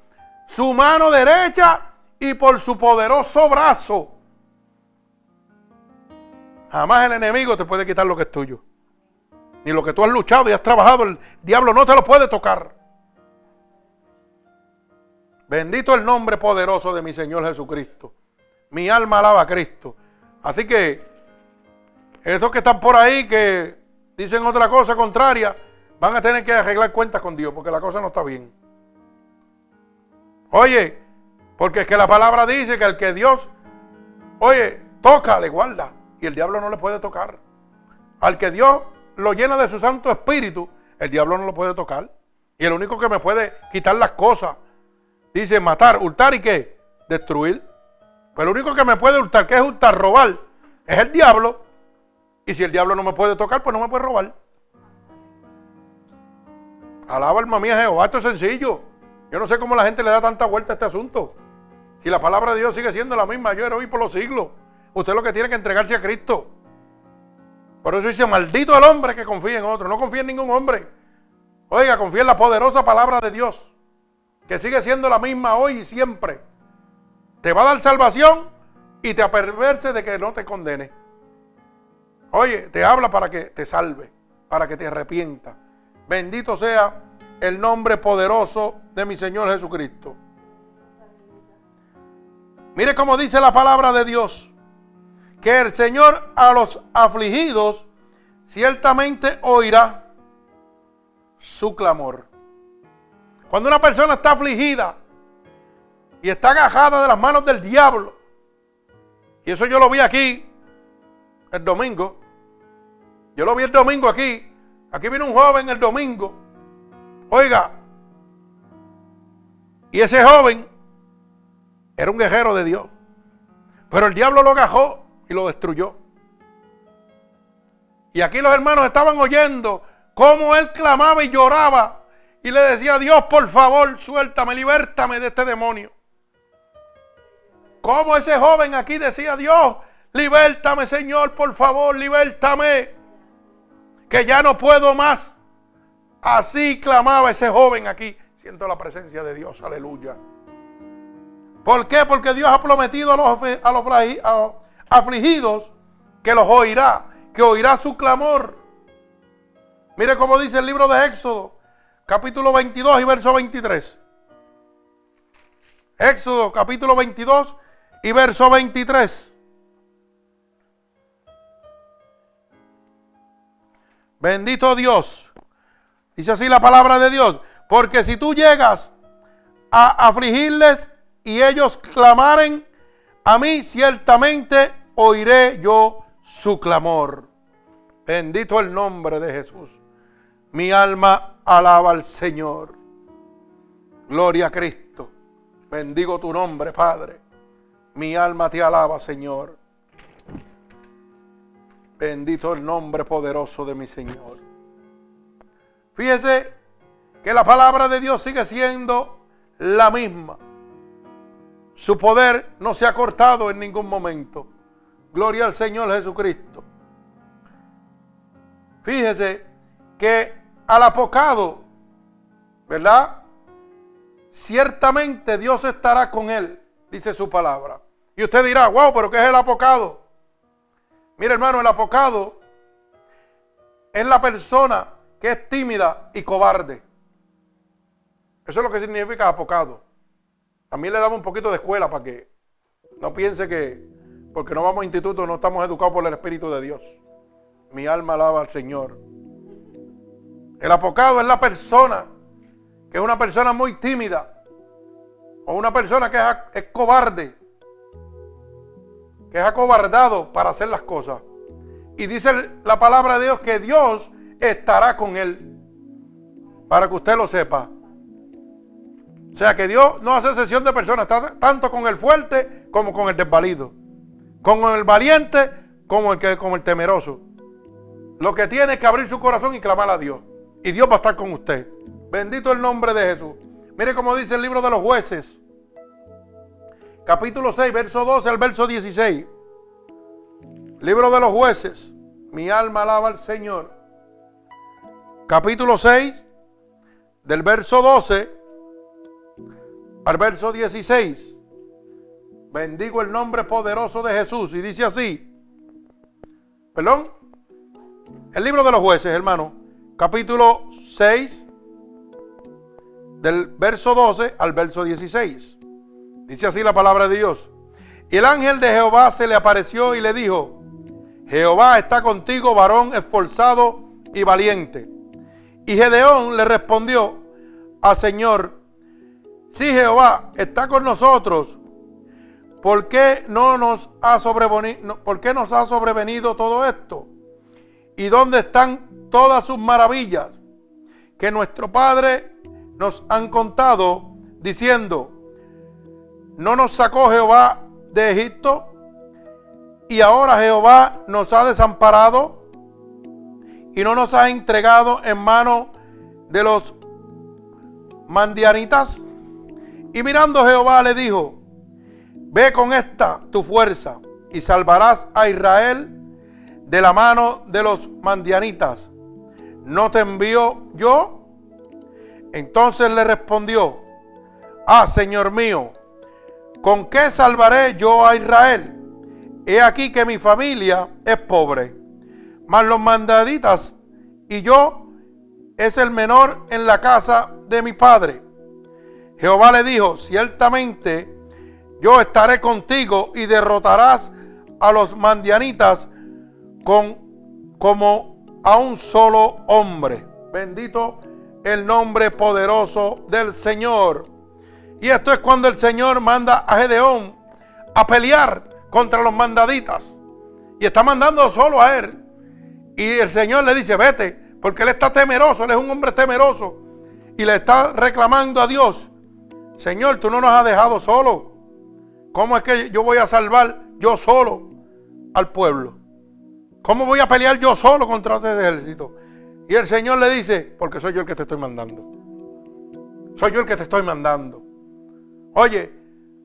su mano derecha y por su poderoso brazo. Jamás el enemigo te puede quitar lo que es tuyo. Ni lo que tú has luchado y has trabajado, el diablo no te lo puede tocar. Bendito el nombre poderoso de mi Señor Jesucristo. Mi alma alaba a Cristo. Así que esos que están por ahí que dicen otra cosa contraria, van a tener que arreglar cuentas con Dios porque la cosa no está bien. Oye, porque es que la palabra dice que el que Dios, oye, toca, le guarda. Y el diablo no le puede tocar. Al que Dios lo llena de su Santo Espíritu, el diablo no lo puede tocar. Y el único que me puede quitar las cosas, dice matar, hurtar y qué? Destruir. Pero el único que me puede hurtar, que es hurtar, robar, es el diablo. Y si el diablo no me puede tocar, pues no me puede robar. Alaba alma mía Jehová, esto es sencillo. Yo no sé cómo la gente le da tanta vuelta a este asunto. Si la palabra de Dios sigue siendo la misma, yo era hoy por los siglos. Usted lo que tiene que entregarse a Cristo. Por eso dice, maldito el hombre que confía en otro. No confía en ningún hombre. Oiga, confía en la poderosa palabra de Dios, que sigue siendo la misma hoy y siempre. Te va a dar salvación y te aperverse de que no te condene. Oye, te habla para que te salve, para que te arrepienta. Bendito sea el nombre poderoso de mi Señor Jesucristo. Mire cómo dice la palabra de Dios, que el Señor a los afligidos ciertamente oirá su clamor. Cuando una persona está afligida y está agajada de las manos del diablo, y eso yo lo vi aquí el domingo, yo lo vi el domingo aquí, aquí vino un joven el domingo, oiga, y ese joven era un guerrero de Dios, pero el diablo lo agajó y lo destruyó. Y aquí los hermanos estaban oyendo cómo él clamaba y lloraba y le decía, Dios, por favor, suéltame, libértame de este demonio. Como ese joven aquí decía, Dios, libértame, Señor, por favor, libértame, que ya no puedo más. Así clamaba ese joven aquí. Siento la presencia de Dios, aleluya. ¿Por qué? Porque Dios ha prometido a los, a los afligidos que los oirá, que oirá su clamor. Mire cómo dice el libro de Éxodo, capítulo 22 y verso 23. Éxodo, capítulo 22 y verso 23. Bendito Dios. Dice así la palabra de Dios. Porque si tú llegas a afligirles y ellos clamaren, a mí ciertamente oiré yo su clamor. Bendito el nombre de Jesús. Mi alma alaba al Señor. Gloria a Cristo. Bendigo tu nombre, Padre. Mi alma te alaba, Señor. Bendito el nombre poderoso de mi Señor. Fíjese que la palabra de Dios sigue siendo la misma. Su poder no se ha cortado en ningún momento. Gloria al Señor Jesucristo. Fíjese que al apocado, ¿verdad? Ciertamente Dios estará con él, dice su palabra. Y usted dirá, wow, pero ¿qué es el apocado? Mire hermano, el apocado es la persona que es tímida y cobarde. Eso es lo que significa apocado. También le damos un poquito de escuela para que no piense que porque no vamos a instituto no estamos educados por el Espíritu de Dios. Mi alma alaba al Señor. El apocado es la persona que es una persona muy tímida o una persona que es, cobarde, que es acobardado para hacer las cosas. Y dice la palabra de Dios que Dios estará con él. Para que usted lo sepa. O sea que Dios no hace sesión de personas, tanto con el fuerte como con el desvalido. Con el valiente como el, como el temeroso. Lo que tiene es que abrir su corazón y clamar a Dios. Y Dios va a estar con usted. Bendito el nombre de Jesús. Mire cómo dice el libro de los jueces. Capítulo 6, verso 12 al verso 16. Libro de los jueces. Mi alma alaba al Señor. Capítulo 6, del verso 12 al verso 16. Bendigo el nombre poderoso de Jesús. Y dice así. Perdón. El libro de los jueces, hermano capítulo 6, del verso 12 al verso 16. Dice así la palabra de Dios. Y el ángel de Jehová se le apareció y le dijo, Jehová está contigo, varón esforzado y valiente. Y Gedeón le respondió al Señor, si Jehová está con nosotros, ¿por qué, no nos ha sobrevenido, ¿por qué nos ha sobrevenido todo esto? ¿Y dónde están todas sus maravillas que nuestro Padre nos han contado diciendo, no nos sacó Jehová de Egipto y ahora Jehová nos ha desamparado y no nos ha entregado en mano de los mandianitas. Y mirando Jehová le dijo, ve con esta tu fuerza y salvarás a Israel de la mano de los mandianitas. ¿No te envío yo? Entonces le respondió, ah, Señor mío, ¿con qué salvaré yo a Israel? He aquí que mi familia es pobre, mas los mandaditas y yo es el menor en la casa de mi padre. Jehová le dijo, ciertamente yo estaré contigo y derrotarás a los mandianitas con, como a un solo hombre. Bendito el nombre poderoso del Señor. Y esto es cuando el Señor manda a Gedeón a pelear contra los mandaditas. Y está mandando solo a él. Y el Señor le dice, vete, porque él está temeroso, él es un hombre temeroso. Y le está reclamando a Dios, Señor, tú no nos has dejado solo. ¿Cómo es que yo voy a salvar yo solo al pueblo? ¿Cómo voy a pelear yo solo contra este ejército? Y el Señor le dice, porque soy yo el que te estoy mandando. Soy yo el que te estoy mandando. Oye,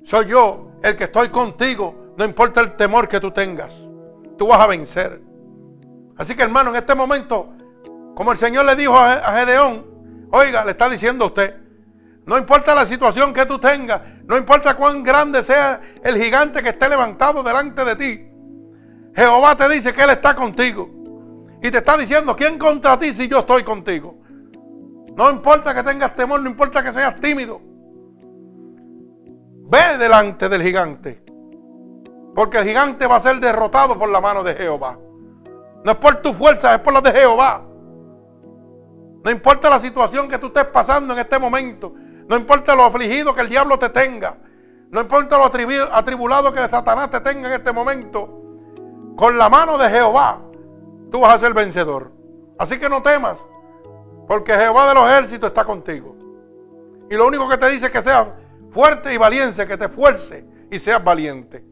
soy yo el que estoy contigo, no importa el temor que tú tengas. Tú vas a vencer. Así que hermano, en este momento, como el Señor le dijo a Gedeón, oiga, le está diciendo a usted, no importa la situación que tú tengas, no importa cuán grande sea el gigante que esté levantado delante de ti. Jehová te dice que Él está contigo. Y te está diciendo, ¿quién contra ti si yo estoy contigo? No importa que tengas temor, no importa que seas tímido. Ve delante del gigante. Porque el gigante va a ser derrotado por la mano de Jehová. No es por tu fuerza, es por la de Jehová. No importa la situación que tú estés pasando en este momento. No importa lo afligido que el diablo te tenga. No importa lo atribulado que Satanás te tenga en este momento. Con la mano de Jehová, tú vas a ser vencedor. Así que no temas. Porque Jehová de los ejércitos está contigo. Y lo único que te dice es que seas fuerte y valiente, que te esfuerce y seas valiente.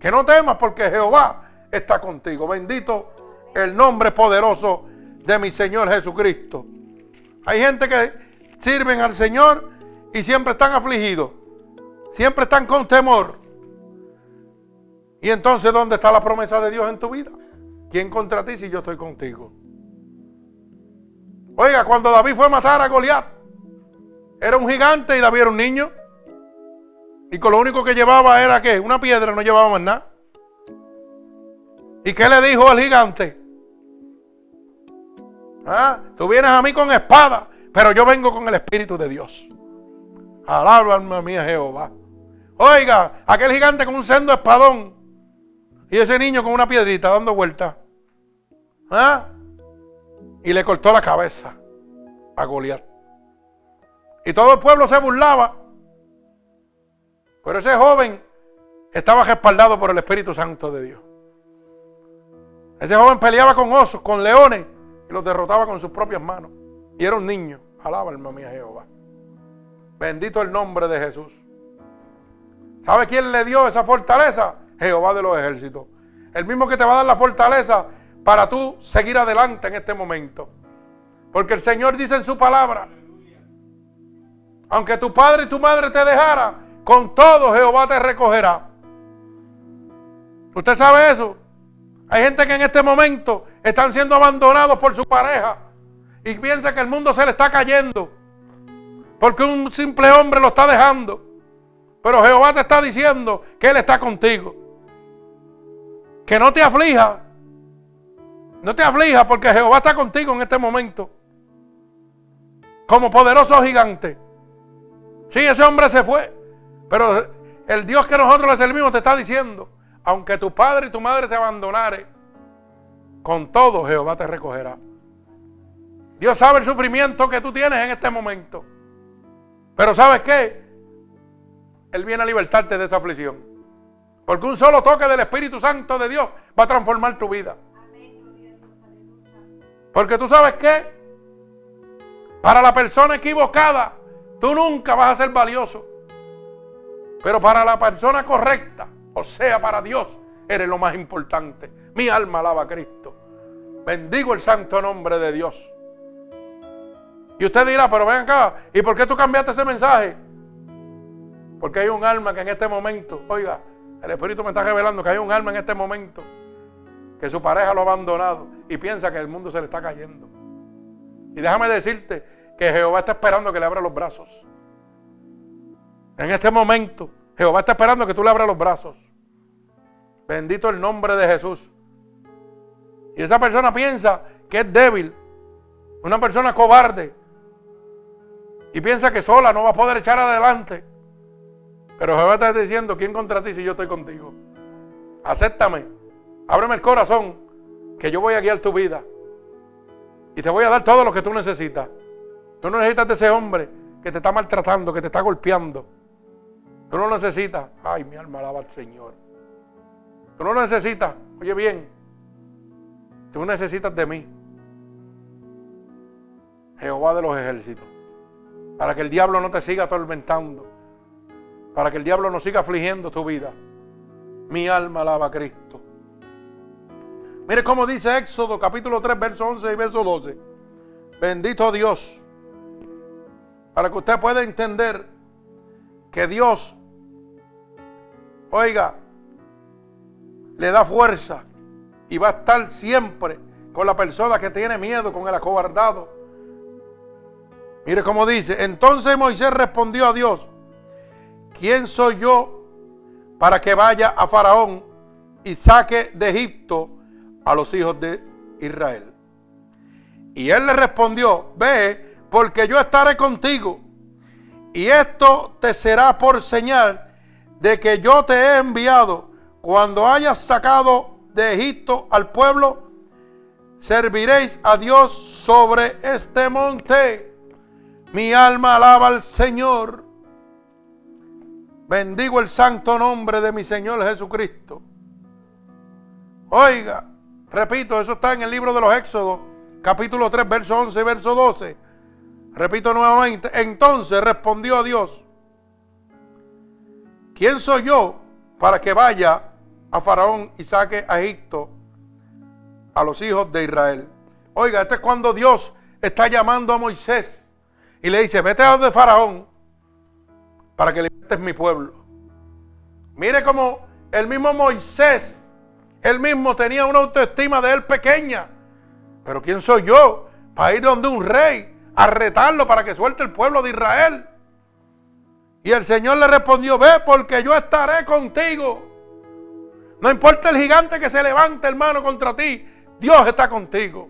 Que no temas porque Jehová está contigo. Bendito el nombre poderoso de mi Señor Jesucristo. Hay gente que sirven al Señor y siempre están afligidos. Siempre están con temor. Y entonces, ¿dónde está la promesa de Dios en tu vida? ¿Quién contra ti si yo estoy contigo? Oiga, cuando David fue a matar a Goliat, era un gigante y David era un niño. Y con lo único que llevaba era que una piedra, no llevaba más nada. ¿Y qué le dijo al gigante? ¿Ah? Tú vienes a mí con espada, pero yo vengo con el Espíritu de Dios. Alaba alma mía Jehová. Oiga, aquel gigante con un sendo espadón y ese niño con una piedrita dando vuelta. ¿Ah? Y le cortó la cabeza a Goliat. Y todo el pueblo se burlaba. Pero ese joven estaba respaldado por el Espíritu Santo de Dios. Ese joven peleaba con osos, con leones, y los derrotaba con sus propias manos. Y era un niño. Alaba, alma mía, Jehová. Bendito el nombre de Jesús. ¿Sabe quién le dio esa fortaleza? Jehová de los ejércitos. El mismo que te va a dar la fortaleza para tú seguir adelante en este momento. Porque el Señor dice en su palabra, aunque tu padre y tu madre te dejara, con todo Jehová te recogerá. ¿Usted sabe eso? Hay gente que en este momento están siendo abandonados por su pareja y piensa que el mundo se le está cayendo porque un simple hombre lo está dejando. Pero Jehová te está diciendo que Él está contigo. Que no te aflija. No te aflija porque Jehová está contigo en este momento. Como poderoso gigante. Sí, ese hombre se fue. Pero el Dios que nosotros le servimos te está diciendo, aunque tu padre y tu madre te abandonare, con todo Jehová te recogerá. Dios sabe el sufrimiento que tú tienes en este momento. Pero ¿sabes qué? Él viene a libertarte de esa aflicción. Porque un solo toque del Espíritu Santo de Dios va a transformar tu vida. Porque tú sabes qué? Para la persona equivocada, tú nunca vas a ser valioso. Pero para la persona correcta, o sea, para Dios, eres lo más importante. Mi alma alaba a Cristo. Bendigo el santo nombre de Dios. Y usted dirá, pero ven acá, ¿y por qué tú cambiaste ese mensaje? Porque hay un alma que en este momento, oiga, el Espíritu me está revelando que hay un alma en este momento que su pareja lo ha abandonado y piensa que el mundo se le está cayendo. Y déjame decirte que Jehová está esperando que le abra los brazos. En este momento, Jehová está esperando que tú le abras los brazos. Bendito el nombre de Jesús. Y esa persona piensa que es débil, una persona cobarde, y piensa que sola no va a poder echar adelante. Pero Jehová está diciendo, ¿quién contra ti si yo estoy contigo? Acéptame, ábreme el corazón, que yo voy a guiar tu vida. Y te voy a dar todo lo que tú necesitas. Tú no necesitas de ese hombre que te está maltratando, que te está golpeando. Tú no necesitas. Ay, mi alma alaba al Señor. Tú no necesitas. Oye bien. Tú necesitas de mí. Jehová de los ejércitos. Para que el diablo no te siga atormentando. Para que el diablo no siga afligiendo tu vida. Mi alma alaba a Cristo. Mire cómo dice Éxodo capítulo 3, verso 11 y verso 12. Bendito Dios. Para que usted pueda entender que Dios, oiga, le da fuerza y va a estar siempre con la persona que tiene miedo, con el acobardado. Mire cómo dice, entonces Moisés respondió a Dios, ¿quién soy yo para que vaya a Faraón y saque de Egipto a los hijos de Israel? Y él le respondió, ve, porque yo estaré contigo. Y esto te será por señal de que yo te he enviado cuando hayas sacado de Egipto al pueblo, serviréis a Dios sobre este monte. Mi alma alaba al Señor. Bendigo el santo nombre de mi Señor Jesucristo. Oiga, repito, eso está en el libro de los Éxodos, capítulo 3, verso 11 y verso 12. Repito nuevamente, entonces respondió Dios, ¿quién soy yo para que vaya a Faraón y saque a Egipto a los hijos de Israel? Oiga, este es cuando Dios está llamando a Moisés y le dice, vete a donde Faraón para que libertes mi pueblo. Mire cómo el mismo Moisés, él mismo tenía una autoestima de él pequeña. Pero ¿quién soy yo para ir donde un rey a retarlo para que suelte el pueblo de Israel? Y el Señor le respondió, ve porque yo estaré contigo. No importa el gigante que se levante, hermano, contra ti, Dios está contigo.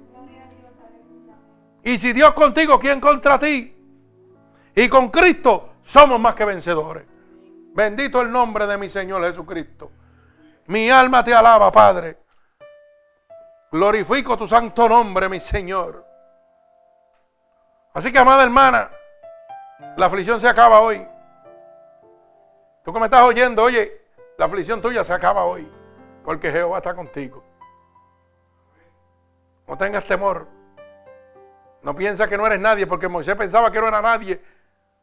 Y si Dios contigo, ¿quién contra ti? Y con Cristo somos más que vencedores. Bendito el nombre de mi Señor Jesucristo. Mi alma te alaba, Padre. Glorifico tu santo nombre, mi Señor. Así que, amada hermana, la aflicción se acaba hoy. Tú que me estás oyendo, oye, la aflicción tuya se acaba hoy. Porque Jehová está contigo. No tengas temor. No piensa que no eres nadie, porque Moisés pensaba que no era nadie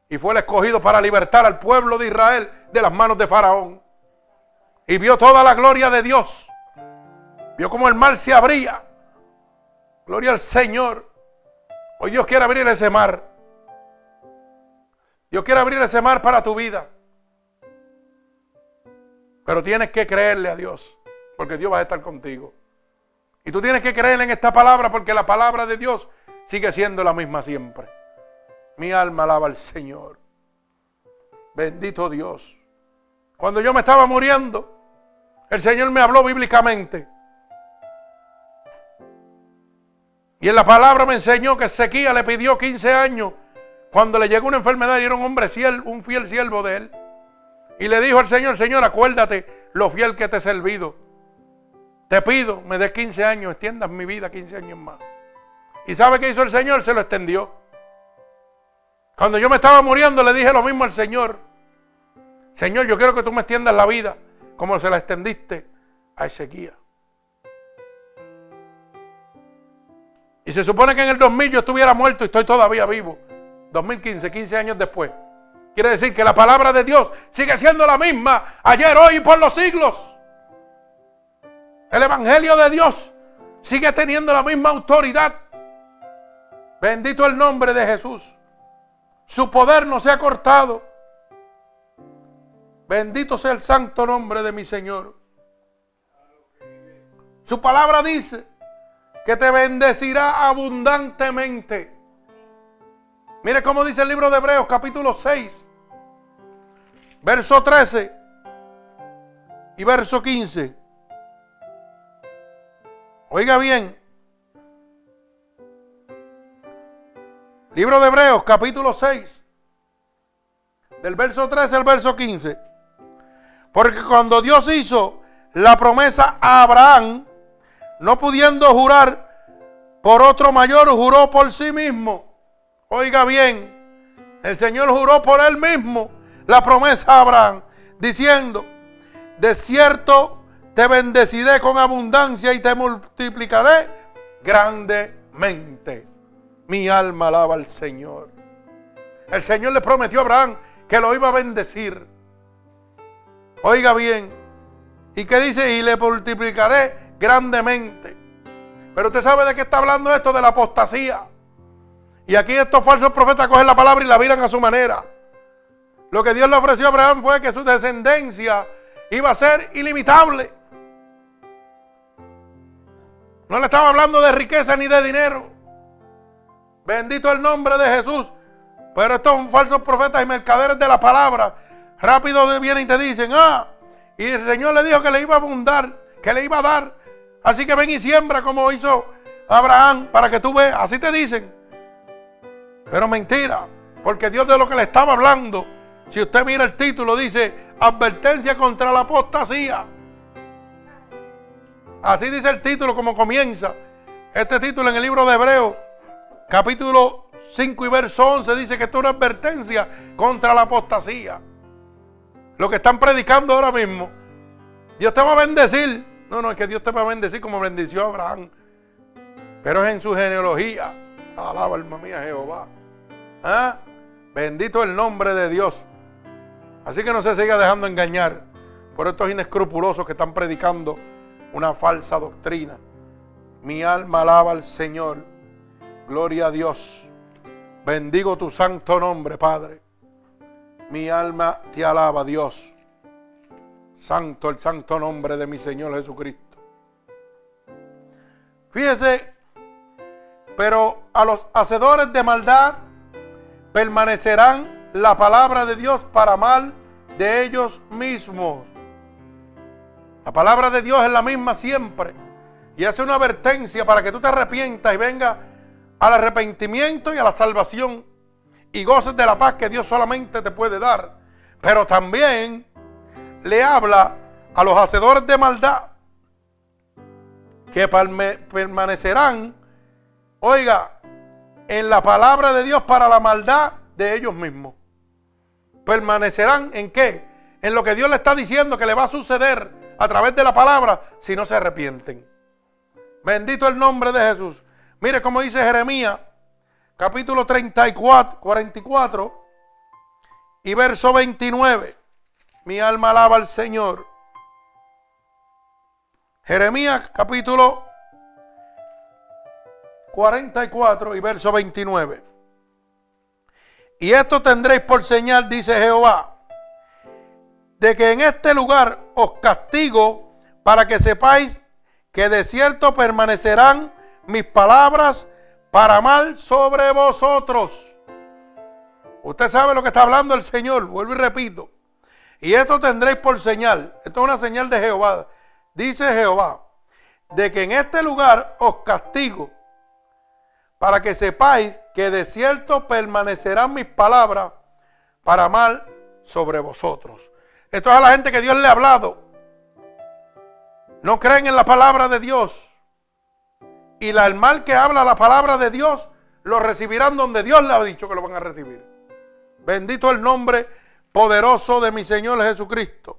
y fue el escogido para libertar al pueblo de Israel de las manos de Faraón. Y vio toda la gloria de Dios. Vio como el mar se abría. Gloria al Señor. Hoy Dios quiere abrir ese mar. Dios quiere abrir ese mar para tu vida. Pero tienes que creerle a Dios, porque Dios va a estar contigo. Y tú tienes que creer en esta palabra, porque la palabra de Dios sigue siendo la misma siempre. Mi alma alaba al Señor. Bendito Dios. Cuando yo me estaba muriendo, el Señor me habló bíblicamente. Y en la palabra me enseñó que Ezequiel le pidió 15 años cuando le llegó una enfermedad y era un hombre fiel, un fiel siervo de él. Y le dijo al Señor, Señor, acuérdate lo fiel que te he servido. Te pido, me des 15 años, extiendas mi vida 15 años más. ¿Y sabe qué hizo el Señor? Se lo extendió. Cuando yo me estaba muriendo le dije lo mismo al Señor. Señor, yo quiero que tú me extiendas la vida como se la extendiste a Ezequiel. Y se supone que en el 2000 yo estuviera muerto y estoy todavía vivo. 2015, 15 años después. Quiere decir que la palabra de Dios sigue siendo la misma ayer, hoy y por los siglos. El Evangelio de Dios sigue teniendo la misma autoridad. Bendito el nombre de Jesús. Su poder no se ha cortado. Bendito sea el santo nombre de mi Señor. Su palabra dice que te bendecirá abundantemente. Mire cómo dice el libro de Hebreos capítulo 6, verso 13 y verso 15. Oiga bien. Libro de Hebreos capítulo 6, del verso 13 al verso 15. Porque cuando Dios hizo la promesa a Abraham, no pudiendo jurar por otro mayor, juró por sí mismo. Oiga bien, el Señor juró por él mismo la promesa a Abraham, diciendo, de cierto te bendeciré con abundancia y te multiplicaré grandemente. Mi alma alaba al Señor. El Señor le prometió a Abraham que lo iba a bendecir. Oiga bien. ¿Y qué dice? Y le multiplicaré grandemente. Pero usted sabe de qué está hablando esto, de la apostasía. Y aquí estos falsos profetas cogen la palabra y la viran a su manera. Lo que Dios le ofreció a Abraham fue que su descendencia iba a ser ilimitable. No le estaba hablando de riqueza ni de dinero. Bendito el nombre de Jesús. Pero estos son falsos profetas y mercaderes de la palabra rápido vienen y te dicen, ah, y el Señor le dijo que le iba a abundar, que le iba a dar. Así que ven y siembra como hizo Abraham para que tú veas. Así te dicen. Pero mentira, porque Dios de lo que le estaba hablando, si usted mira el título, dice advertencia contra la apostasía. Así dice el título como comienza. Este título en el libro de Hebreos, capítulo 5 y verso 11, dice que esto es una advertencia contra la apostasía. Lo que están predicando ahora mismo. Dios te va a bendecir. No, no, es que Dios te va a bendecir como bendició a Abraham. Pero es en su genealogía. Alaba alma mía Jehová. ¿Ah? Bendito el nombre de Dios. Así que no se siga dejando engañar por estos inescrupulosos que están predicando una falsa doctrina. Mi alma alaba al Señor. Gloria a Dios. Bendigo tu santo nombre, Padre. Mi alma te alaba, Dios. Santo el santo nombre de mi Señor Jesucristo. Fíjese, pero a los hacedores de maldad permanecerán la palabra de Dios para mal de ellos mismos. La palabra de Dios es la misma siempre. Y hace una advertencia para que tú te arrepientas y venga al arrepentimiento y a la salvación y goces de la paz que Dios solamente te puede dar. Pero también le habla a los hacedores de maldad que permanecerán, oiga, en la palabra de Dios para la maldad de ellos mismos. Permanecerán en qué? En lo que Dios le está diciendo que le va a suceder a través de la palabra si no se arrepienten. Bendito el nombre de Jesús. Mire cómo dice Jeremías capítulo 34, 44 y verso 29. Mi alma alaba al Señor. Jeremías capítulo 44 y verso 29. Y esto tendréis por señal, dice Jehová, de que en este lugar os castigo para que sepáis que de cierto permanecerán mis palabras para mal sobre vosotros. Usted sabe lo que está hablando el Señor, vuelvo y repito. Y esto tendréis por señal, esto es una señal de Jehová. Dice Jehová, de que en este lugar os castigo, para que sepáis que de cierto permanecerán mis palabras para mal sobre vosotros. Esto es a la gente que Dios le ha hablado. No creen en la palabra de Dios y la, el mal que habla la palabra de Dios lo recibirán donde Dios le ha dicho que lo van a recibir. Bendito el nombre poderoso de mi Señor Jesucristo.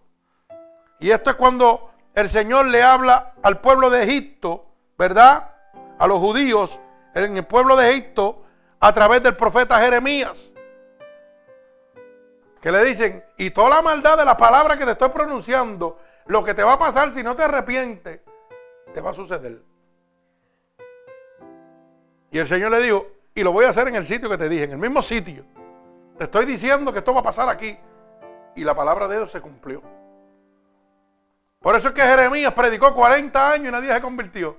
Y esto es cuando el Señor le habla al pueblo de Egipto, ¿verdad? A los judíos en el pueblo de Egipto a través del profeta Jeremías. Que le dicen, y toda la maldad de la palabra que te estoy pronunciando, lo que te va a pasar si no te arrepientes, te va a suceder. Y el Señor le dijo, y lo voy a hacer en el sitio que te dije, en el mismo sitio. Te estoy diciendo que esto va a pasar aquí. Y la palabra de Dios se cumplió. Por eso es que Jeremías predicó 40 años y nadie se convirtió.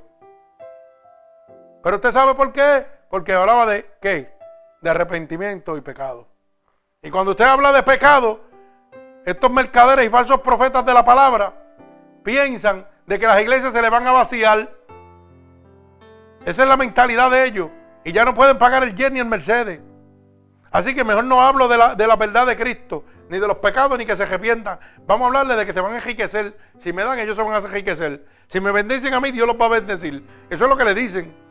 Pero usted sabe por qué. Porque hablaba de qué? De arrepentimiento y pecado. Y cuando usted habla de pecado, estos mercaderes y falsos profetas de la palabra piensan de que las iglesias se le van a vaciar. Esa es la mentalidad de ellos. Y ya no pueden pagar el jet ni el Mercedes. Así que mejor no hablo de la, de la verdad de Cristo, ni de los pecados, ni que se arrepientan. Vamos a hablarle de que se van a enriquecer. Si me dan, ellos se van a enriquecer. Si me bendicen a mí, Dios los va a bendecir. Eso es lo que le dicen.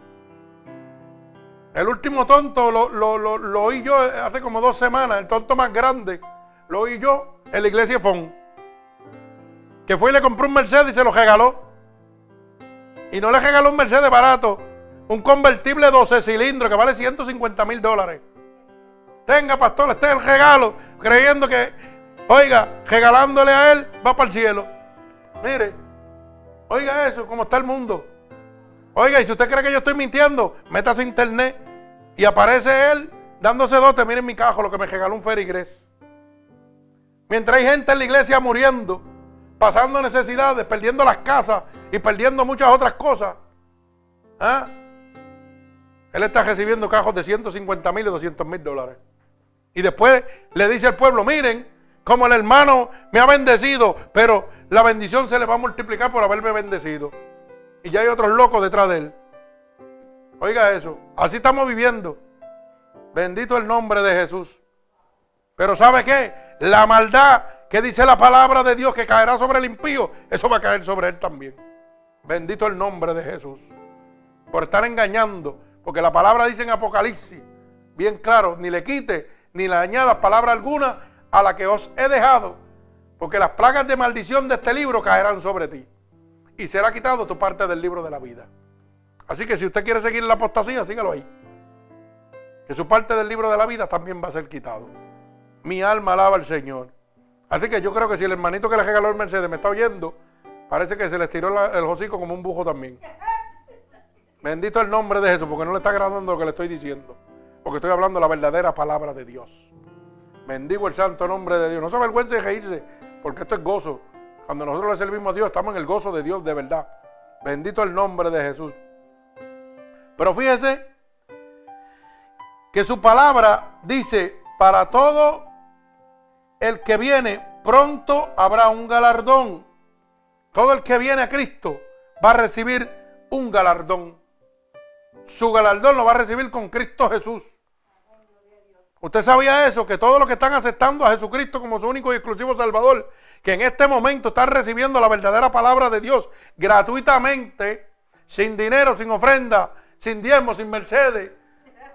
El último tonto lo, lo, oí yo hace como dos semanas, el tonto más grande, lo oí yo en la iglesia Fon. Que fue y le compró un Mercedes y se lo regaló. Y no le regaló un Mercedes barato, un convertible 12 cilindros que vale 150 mil dólares. Tenga, pastor, este es el regalo. Creyendo que, oiga, regalándole a él, va para el cielo. Mire, oiga eso, cómo está el mundo. Oiga, y si usted cree que yo estoy mintiendo, métase internet y aparece él dándose dote. Miren mi cajo, lo que me regaló un ferigres. Mientras hay gente en la iglesia muriendo, pasando necesidades, perdiendo las casas y perdiendo muchas otras cosas. ¿ah? Él está recibiendo cajos de 150 mil y 200 mil dólares. Y después le dice al pueblo, miren, como el hermano me ha bendecido, pero la bendición se le va a multiplicar por haberme bendecido. Y ya hay otros locos detrás de él. Oiga eso, así estamos viviendo. Bendito el nombre de Jesús. Pero ¿sabe qué? La maldad que dice la palabra de Dios que caerá sobre el impío, eso va a caer sobre él también. Bendito el nombre de Jesús. Por estar engañando, porque la palabra dice en Apocalipsis, bien claro, ni le quite ni le añadas palabra alguna a la que os he dejado, porque las plagas de maldición de este libro caerán sobre ti y será quitado tu parte del libro de la vida. Así que si usted quiere seguir la apostasía, sígalo ahí. Que su parte del libro de la vida también va a ser quitado. Mi alma alaba al Señor. Así que yo creo que si el hermanito que le regaló el Mercedes me está oyendo, parece que se le estiró el hocico como un bujo también. Bendito el nombre de Jesús, porque no le está agradando lo que le estoy diciendo. Porque estoy hablando la verdadera palabra de Dios. Bendigo el santo nombre de Dios. No se avergüence de reírse, porque esto es gozo. Cuando nosotros le servimos a Dios, estamos en el gozo de Dios de verdad. Bendito el nombre de Jesús. Pero fíjese que su palabra dice, para todo el que viene, pronto habrá un galardón. Todo el que viene a Cristo va a recibir un galardón. Su galardón lo va a recibir con Cristo Jesús. ¿Usted sabía eso? Que todos los que están aceptando a Jesucristo como su único y exclusivo Salvador, que en este momento están recibiendo la verdadera palabra de Dios gratuitamente, sin dinero, sin ofrenda, sin diezmo, sin mercedes.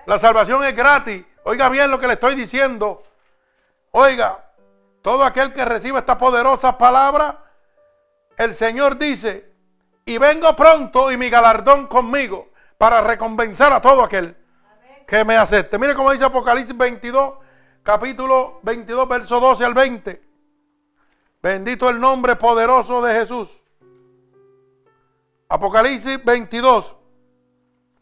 La salvación es gratis. Oiga bien lo que le estoy diciendo. Oiga, todo aquel que reciba esta poderosa palabra, el Señor dice, y vengo pronto y mi galardón conmigo para recompensar a todo aquel que me acepte. Mire cómo dice Apocalipsis 22, capítulo 22, verso 12 al 20. Bendito el nombre poderoso de Jesús. Apocalipsis 22.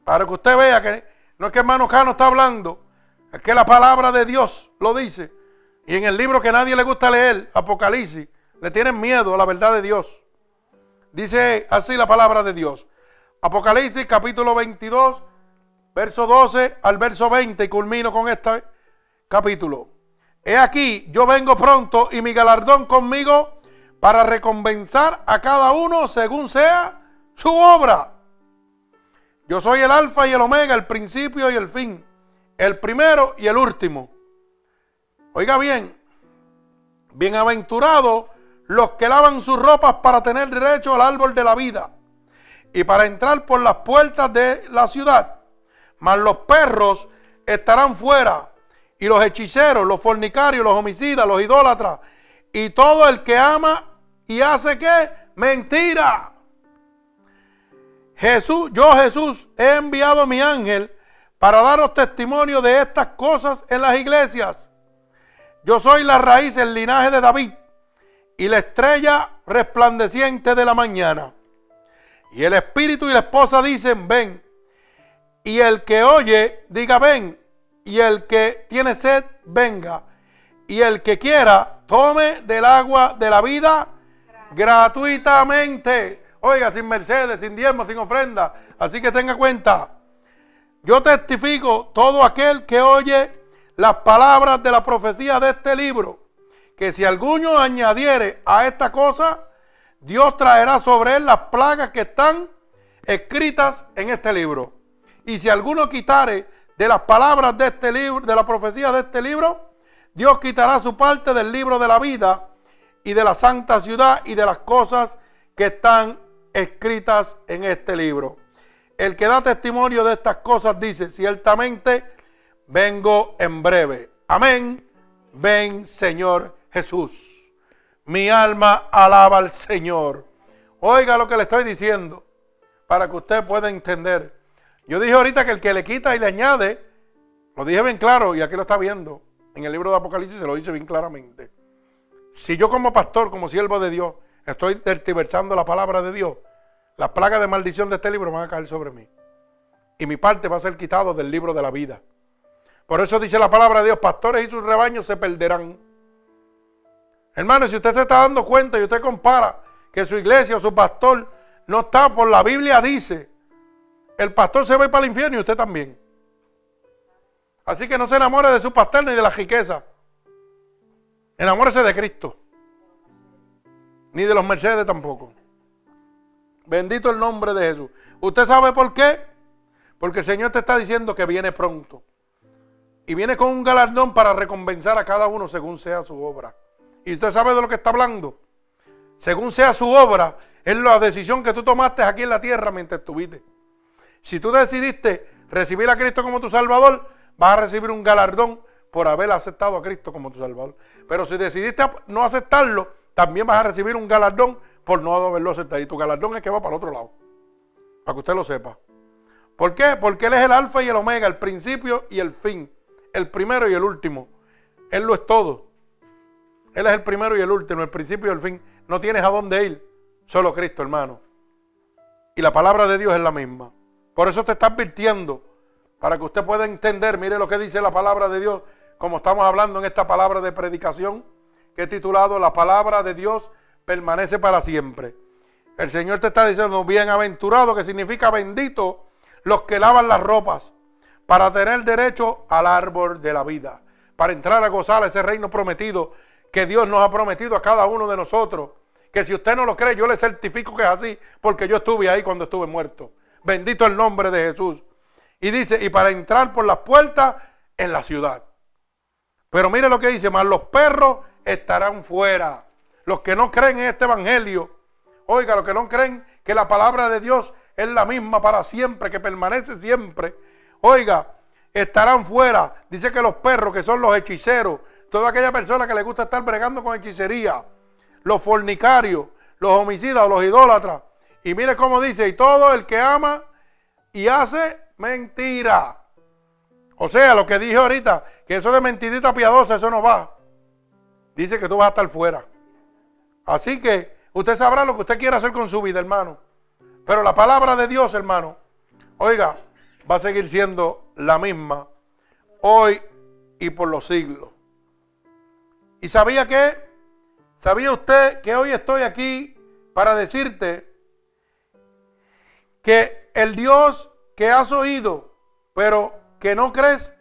Para que usted vea que no es que hermano Cano está hablando, es que la palabra de Dios lo dice. Y en el libro que nadie le gusta leer, Apocalipsis, le tienen miedo a la verdad de Dios. Dice así la palabra de Dios. Apocalipsis capítulo 22, verso 12 al verso 20 y culmino con este capítulo. He aquí, yo vengo pronto y mi galardón conmigo para recompensar a cada uno según sea su obra. Yo soy el alfa y el omega, el principio y el fin, el primero y el último. Oiga bien, bienaventurados los que lavan sus ropas para tener derecho al árbol de la vida y para entrar por las puertas de la ciudad mas los perros estarán fuera. Y los hechiceros, los fornicarios, los homicidas, los idólatras. Y todo el que ama y hace qué? Mentira. Jesús, yo Jesús he enviado mi ángel para daros testimonio de estas cosas en las iglesias. Yo soy la raíz, el linaje de David y la estrella resplandeciente de la mañana. Y el espíritu y la esposa dicen, ven. Y el que oye, diga ven. Y el que tiene sed, venga. Y el que quiera, tome del agua de la vida gratuitamente. Oiga, sin mercedes, sin diezmo, sin ofrenda. Así que tenga cuenta. Yo testifico todo aquel que oye las palabras de la profecía de este libro, que si alguno añadiere a esta cosa, Dios traerá sobre él las plagas que están escritas en este libro. Y si alguno quitare de las palabras de este libro, de la profecía de este libro, Dios quitará su parte del libro de la vida y de la santa ciudad y de las cosas que están escritas en este libro. El que da testimonio de estas cosas dice, ciertamente vengo en breve. Amén. Ven, Señor Jesús. Mi alma alaba al Señor. Oiga lo que le estoy diciendo para que usted pueda entender. Yo dije ahorita que el que le quita y le añade, lo dije bien claro y aquí lo está viendo. En el libro de Apocalipsis se lo dice bien claramente. Si yo como pastor, como siervo de Dios, estoy tertiversando la palabra de Dios, las plagas de maldición de este libro van a caer sobre mí. Y mi parte va a ser quitado del libro de la vida. Por eso dice la palabra de Dios, pastores y sus rebaños se perderán. Hermano, si usted se está dando cuenta y usted compara que su iglesia o su pastor no está por la Biblia dice, el pastor se va para el infierno y usted también. Así que no se enamore de su pastor ni de la riqueza. Enamórese de Cristo. Ni de los Mercedes tampoco. Bendito el nombre de Jesús. ¿Usted sabe por qué? Porque el Señor te está diciendo que viene pronto. Y viene con un galardón para recompensar a cada uno según sea su obra. ¿Y usted sabe de lo que está hablando? Según sea su obra, es la decisión que tú tomaste aquí en la tierra mientras estuviste. Si tú decidiste recibir a Cristo como tu Salvador, vas a recibir un galardón por haber aceptado a Cristo como tu Salvador. Pero si decidiste no aceptarlo, también vas a recibir un galardón por no haberlo aceptado. Y tu galardón es que va para el otro lado. Para que usted lo sepa. ¿Por qué? Porque Él es el alfa y el omega, el principio y el fin. El primero y el último. Él lo es todo. Él es el primero y el último, el principio y el fin. No tienes a dónde ir. Solo Cristo, hermano. Y la palabra de Dios es la misma. Por eso te está advirtiendo. Para que usted pueda entender, mire lo que dice la palabra de Dios, como estamos hablando en esta palabra de predicación, que he titulado La palabra de Dios permanece para siempre. El Señor te está diciendo, bienaventurado, que significa bendito, los que lavan las ropas, para tener derecho al árbol de la vida, para entrar a gozar ese reino prometido que Dios nos ha prometido a cada uno de nosotros que si usted no lo cree, yo le certifico que es así, porque yo estuve ahí cuando estuve muerto. Bendito el nombre de Jesús. Y dice, y para entrar por las puertas en la ciudad. Pero mire lo que dice, más los perros estarán fuera. Los que no creen en este evangelio, oiga, los que no creen que la palabra de Dios es la misma para siempre, que permanece siempre, oiga, estarán fuera. Dice que los perros, que son los hechiceros, toda aquella persona que le gusta estar bregando con hechicería, los fornicarios, los homicidas, los idólatras. Y mire cómo dice, y todo el que ama y hace mentira. O sea, lo que dije ahorita, que eso de mentidita piadosa, eso no va. Dice que tú vas a estar fuera. Así que usted sabrá lo que usted quiera hacer con su vida, hermano. Pero la palabra de Dios, hermano, oiga, va a seguir siendo la misma hoy y por los siglos. ¿Y sabía que ¿Sabía usted que hoy estoy aquí para decirte que el Dios que has oído, pero que no crees,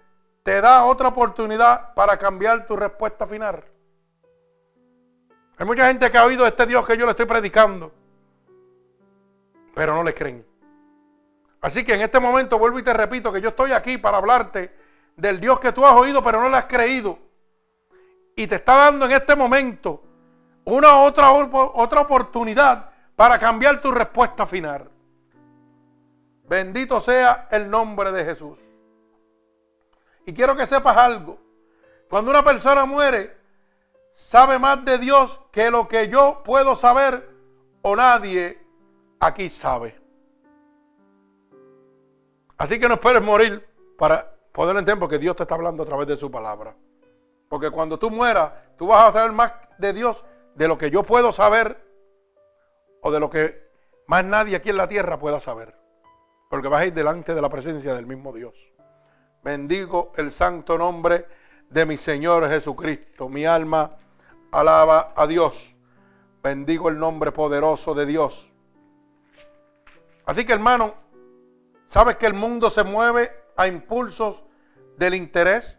te da otra oportunidad para cambiar tu respuesta final? Hay mucha gente que ha oído este Dios que yo le estoy predicando, pero no le creen. Así que en este momento vuelvo y te repito que yo estoy aquí para hablarte del Dios que tú has oído, pero no le has creído. Y te está dando en este momento una otra, otra oportunidad para cambiar tu respuesta final. Bendito sea el nombre de Jesús. Y quiero que sepas algo. Cuando una persona muere, sabe más de Dios que lo que yo puedo saber o nadie aquí sabe. Así que no esperes morir para poder entender porque Dios te está hablando a través de su palabra. Porque cuando tú mueras, tú vas a saber más de Dios de lo que yo puedo saber o de lo que más nadie aquí en la tierra pueda saber. Porque vas a ir delante de la presencia del mismo Dios. Bendigo el santo nombre de mi Señor Jesucristo. Mi alma alaba a Dios. Bendigo el nombre poderoso de Dios. Así que hermano, ¿sabes que el mundo se mueve a impulsos del interés,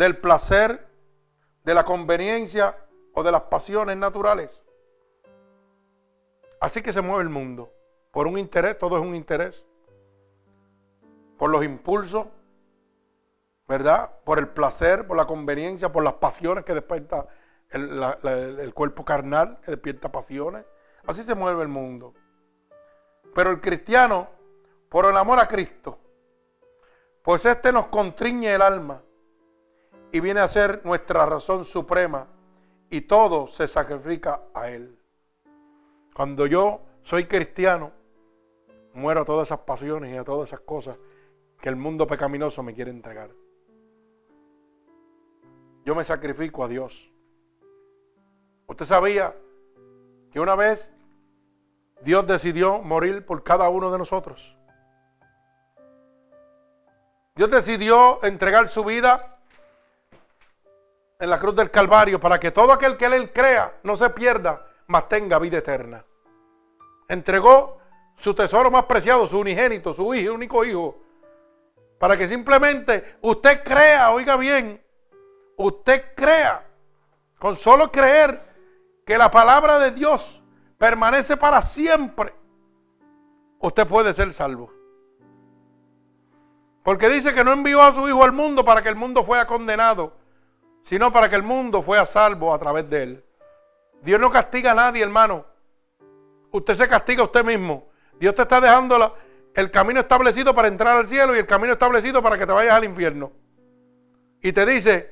del placer, de la conveniencia o de las pasiones naturales? Así que se mueve el mundo. Por un interés, todo es un interés. Por los impulsos, ¿verdad? Por el placer, por la conveniencia, por las pasiones que despierta el, cuerpo carnal, que despierta pasiones. Así se mueve el mundo. Pero el cristiano, por el amor a Cristo, pues este nos contriñe el alma y viene a ser nuestra razón suprema y todo se sacrifica a Él. Cuando yo soy cristiano, muero a todas esas pasiones y a todas esas cosas que el mundo pecaminoso me quiere entregar. Yo me sacrifico a Dios. Usted sabía que una vez Dios decidió morir por cada uno de nosotros. Dios decidió entregar su vida en la cruz del Calvario para que todo aquel que él crea no se pierda, mas tenga vida eterna. Entregó su tesoro más preciado, su unigénito, su hijo, único hijo, para que simplemente usted crea, oiga bien, usted crea, con solo creer que la palabra de Dios permanece para siempre, usted puede ser salvo. Porque dice que no envió a su Hijo al mundo para que el mundo fuera condenado, sino para que el mundo fuera salvo a través de él. Dios no castiga a nadie, hermano. Usted se castiga a usted mismo. Dios te está dejando el camino establecido para entrar al cielo y el camino establecido para que te vayas al infierno. Y te dice,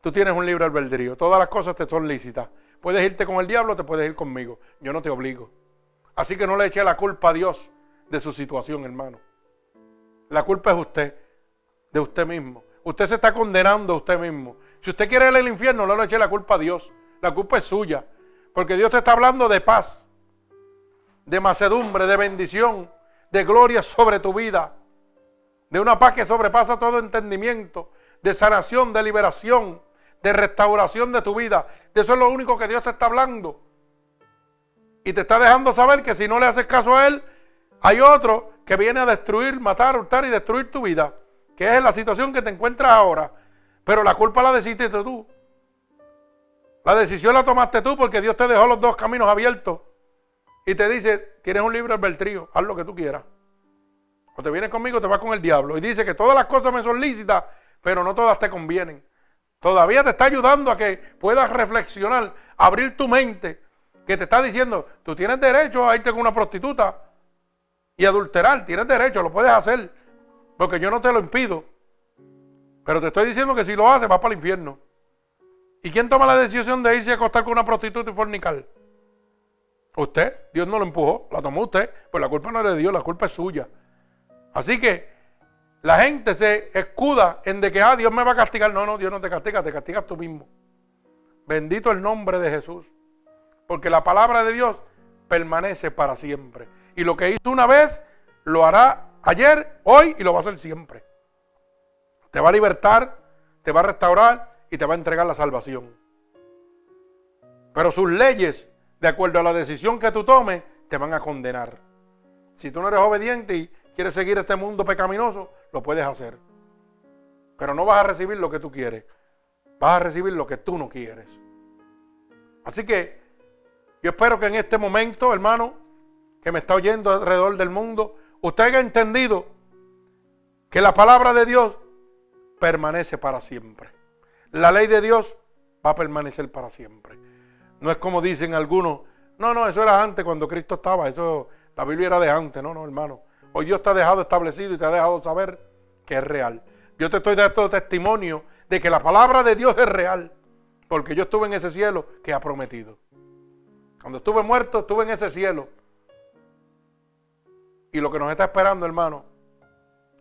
tú tienes un libre albedrío, todas las cosas te son lícitas. Puedes irte con el diablo, te puedes ir conmigo. Yo no te obligo. Así que no le eche la culpa a Dios de su situación, hermano. La culpa es usted, de usted mismo. Usted se está condenando a usted mismo. Si usted quiere ir al infierno, no le eche la culpa a Dios. La culpa es suya. Porque Dios te está hablando de paz, de macedumbre, de bendición, de gloria sobre tu vida. De una paz que sobrepasa todo entendimiento, de sanación, de liberación, de restauración de tu vida. De eso es lo único que Dios te está hablando. Y te está dejando saber que si no le haces caso a Él, hay otro que viene a destruir, matar, hurtar y destruir tu vida, que es la situación que te encuentras ahora. Pero la culpa la decidiste tú. La decisión la tomaste tú porque Dios te dejó los dos caminos abiertos y te dice, tienes un libro albedrío, haz lo que tú quieras. O te vienes conmigo o te vas con el diablo. Y dice que todas las cosas me son lícitas, pero no todas te convienen. Todavía te está ayudando a que puedas reflexionar, abrir tu mente, que te está diciendo, tú tienes derecho a irte con una prostituta, y adulterar, tienes derecho, lo puedes hacer, porque yo no te lo impido. Pero te estoy diciendo que si lo haces, vas para el infierno. ¿Y quién toma la decisión de irse a acostar con una prostituta y fornicar? Usted, Dios no lo empujó, la tomó usted, pues la culpa no es de Dios, la culpa es suya. Así que la gente se escuda en de que ah, Dios me va a castigar. No, no, Dios no te castiga, te castigas tú mismo. Bendito el nombre de Jesús. Porque la palabra de Dios permanece para siempre. Y lo que hizo una vez, lo hará ayer, hoy y lo va a hacer siempre. Te va a libertar, te va a restaurar y te va a entregar la salvación. Pero sus leyes, de acuerdo a la decisión que tú tomes, te van a condenar. Si tú no eres obediente y quieres seguir este mundo pecaminoso, lo puedes hacer. Pero no vas a recibir lo que tú quieres. Vas a recibir lo que tú no quieres. Así que yo espero que en este momento, hermano, que me está oyendo alrededor del mundo, usted haya entendido que la palabra de Dios permanece para siempre. La ley de Dios va a permanecer para siempre. No es como dicen algunos, no, no, eso era antes cuando Cristo estaba, eso, la Biblia era de antes, no, no, hermano. Hoy Dios te ha dejado establecido y te ha dejado saber que es real. Yo te estoy dando testimonio de que la palabra de Dios es real, porque yo estuve en ese cielo que ha prometido. Cuando estuve muerto, estuve en ese cielo y lo que nos está esperando, hermano,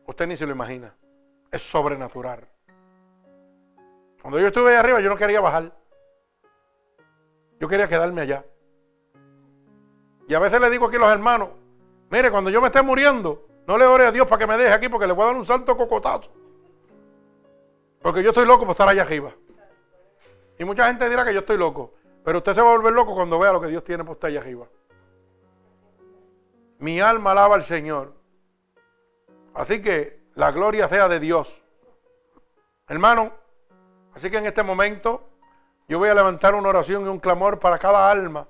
usted ni se lo imagina. Es sobrenatural. Cuando yo estuve ahí arriba, yo no quería bajar. Yo quería quedarme allá. Y a veces le digo aquí a los hermanos, mire, cuando yo me esté muriendo, no le ore a Dios para que me deje aquí porque le voy a dar un salto cocotazo. Porque yo estoy loco por estar allá arriba. Y mucha gente dirá que yo estoy loco. Pero usted se va a volver loco cuando vea lo que Dios tiene puesto allá arriba. Mi alma alaba al Señor. Así que la gloria sea de Dios. Hermano, así que en este momento yo voy a levantar una oración y un clamor para cada alma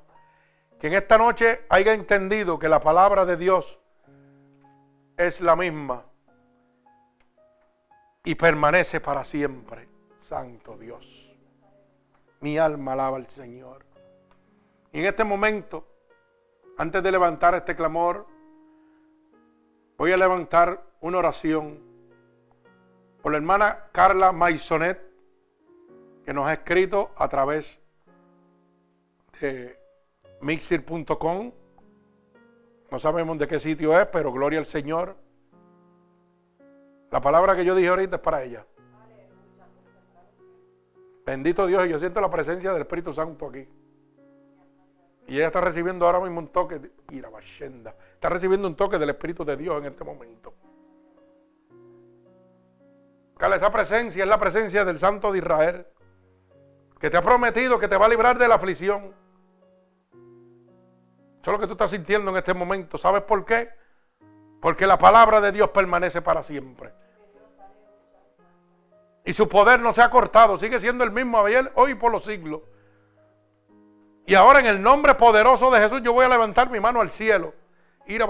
que en esta noche haya entendido que la palabra de Dios es la misma y permanece para siempre. Santo Dios. Mi alma alaba al Señor. Y en este momento, antes de levantar este clamor, voy a levantar una oración por la hermana Carla Maisonet, que nos ha escrito a través de mixir.com. No sabemos de qué sitio es, pero gloria al Señor. La palabra que yo dije ahorita es para ella. Bendito Dios, yo siento la presencia del Espíritu Santo aquí. Y ella está recibiendo ahora mismo un toque, de, está recibiendo un toque del Espíritu de Dios en este momento. Cala, esa presencia es la presencia del Santo de Israel, que te ha prometido que te va a librar de la aflicción. Eso es lo que tú estás sintiendo en este momento. ¿Sabes por qué? Porque la palabra de Dios permanece para siempre. Y su poder no se ha cortado, sigue siendo el mismo ayer, hoy por los siglos. Y ahora en el nombre poderoso de Jesús yo voy a levantar mi mano al cielo. Ir a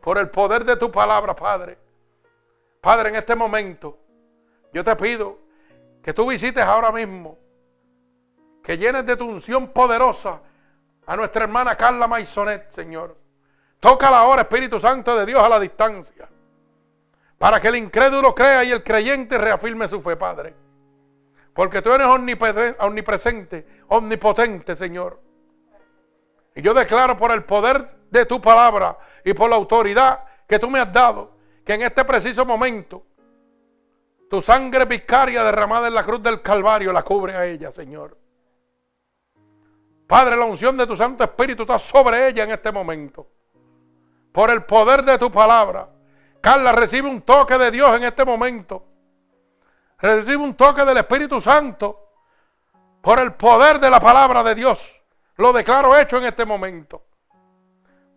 Por el poder de tu palabra, Padre. Padre, en este momento, yo te pido que tú visites ahora mismo, que llenes de tu unción poderosa a nuestra hermana Carla Maisonet, Señor. Tócala ahora, Espíritu Santo de Dios, a la distancia. Para que el incrédulo crea y el creyente reafirme su fe, Padre. Porque tú eres omnipresente, omnipotente, Señor. Y yo declaro por el poder de tu palabra y por la autoridad que tú me has dado, que en este preciso momento tu sangre vicaria derramada en la cruz del Calvario la cubre a ella, Señor. Padre, la unción de tu Santo Espíritu está sobre ella en este momento por el poder de tu palabra. Carla recibe un toque de Dios en este momento. Recibe un toque del Espíritu Santo por el poder de la palabra de Dios. Lo declaro hecho en este momento.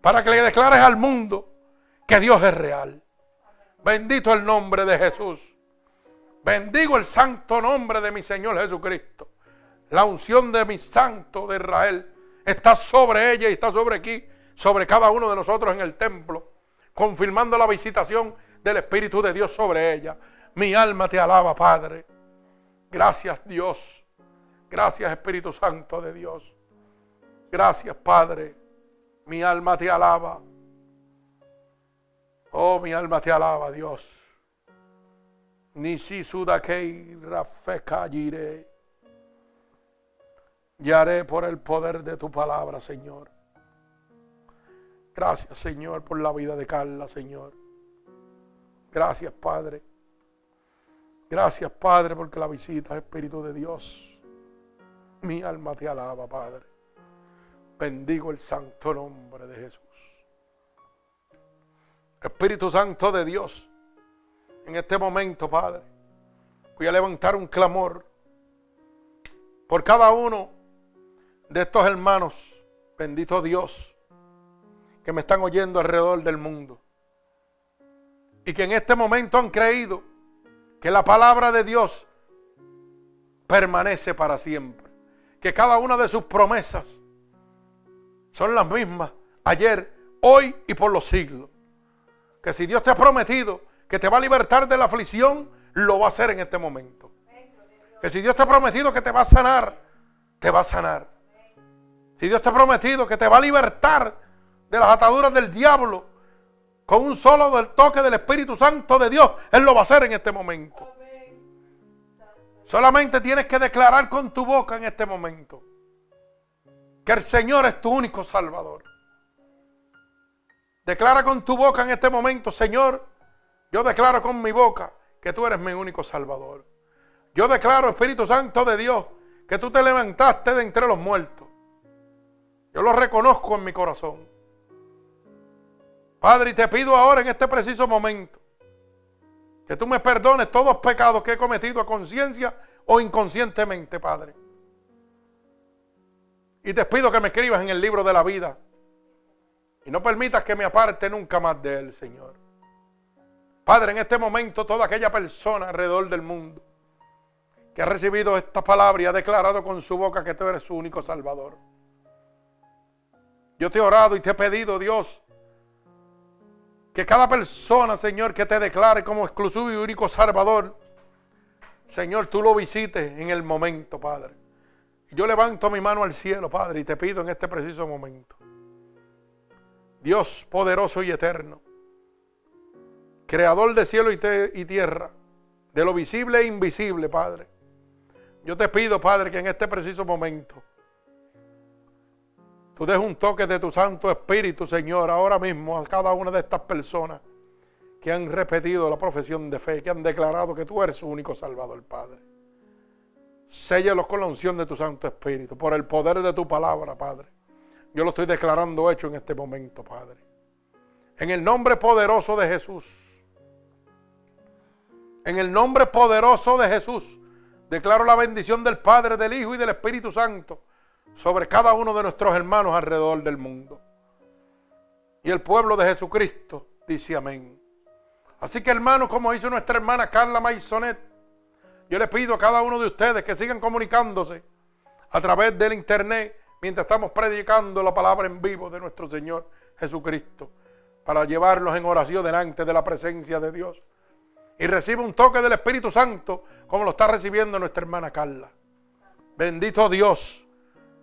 Para que le declares al mundo que Dios es real. Bendito el nombre de Jesús. Bendigo el santo nombre de mi Señor Jesucristo. La unción de mi santo de Israel está sobre ella y está sobre aquí sobre cada uno de nosotros en el templo, confirmando la visitación del Espíritu de Dios sobre ella. Mi alma te alaba, Padre. Gracias, Dios. Gracias, Espíritu Santo de Dios. Gracias, Padre. Mi alma te alaba. Oh, mi alma te alaba, Dios. Ni si sudakei rafeka Y haré por el poder de tu palabra, Señor. Gracias, Señor, por la vida de Carla, Señor. Gracias, Padre. Gracias, Padre, porque la visita Espíritu de Dios. Mi alma te alaba, Padre. Bendigo el santo nombre de Jesús. Espíritu Santo de Dios, en este momento, Padre, voy a levantar un clamor por cada uno de estos hermanos. Bendito Dios que me están oyendo alrededor del mundo. Y que en este momento han creído que la palabra de Dios permanece para siempre. Que cada una de sus promesas son las mismas ayer, hoy y por los siglos. Que si Dios te ha prometido que te va a libertar de la aflicción, lo va a hacer en este momento. Que si Dios te ha prometido que te va a sanar, te va a sanar. Si Dios te ha prometido que te va a libertar de las ataduras del diablo, con un solo del toque del Espíritu Santo de Dios, Él lo va a hacer en este momento. Solamente tienes que declarar con tu boca en este momento que el Señor es tu único Salvador. Declara con tu boca en este momento, Señor, yo declaro con mi boca que tú eres mi único Salvador. Yo declaro, Espíritu Santo de Dios, que tú te levantaste de entre los muertos. Yo lo reconozco en mi corazón. Padre, y te pido ahora en este preciso momento Que tú me perdones todos los pecados que he cometido a conciencia o inconscientemente, Padre. Y te pido que me escribas en el libro de la vida. Y no permitas que me aparte nunca más de él, Señor. Padre, en este momento toda aquella persona alrededor del mundo que ha recibido esta palabra y ha declarado con su boca que tú eres su único Salvador. Yo te he orado y te he pedido, Dios, que cada persona, Señor, que te declare como exclusivo y único Salvador, Señor, tú lo visites en el momento, Padre. Yo levanto mi mano al cielo, Padre, y te pido en este preciso momento. Dios poderoso y eterno, creador de cielo y, y tierra, de lo visible e invisible, Padre. Yo te pido, Padre, que en este preciso momento tú des un toque de tu Santo Espíritu, Señor, ahora mismo a cada una de estas personas que han repetido la profesión de fe, que han declarado que tú eres su único Salvador, Padre. Séllalos con la unción de tu Santo Espíritu, por el poder de tu palabra, Padre. Yo lo estoy declarando hecho en este momento, Padre. En el nombre poderoso de Jesús. En el nombre poderoso de Jesús. Declaro la bendición del Padre, del Hijo y del Espíritu Santo sobre cada uno de nuestros hermanos alrededor del mundo. Y el pueblo de Jesucristo dice amén. Así que hermanos, como hizo nuestra hermana Carla Maisonet, yo le pido a cada uno de ustedes que sigan comunicándose a través del internet mientras estamos predicando la palabra en vivo de nuestro Señor Jesucristo para llevarlos en oración delante de la presencia de Dios. Y recibe un toque del Espíritu Santo como lo está recibiendo nuestra hermana Carla. Bendito Dios.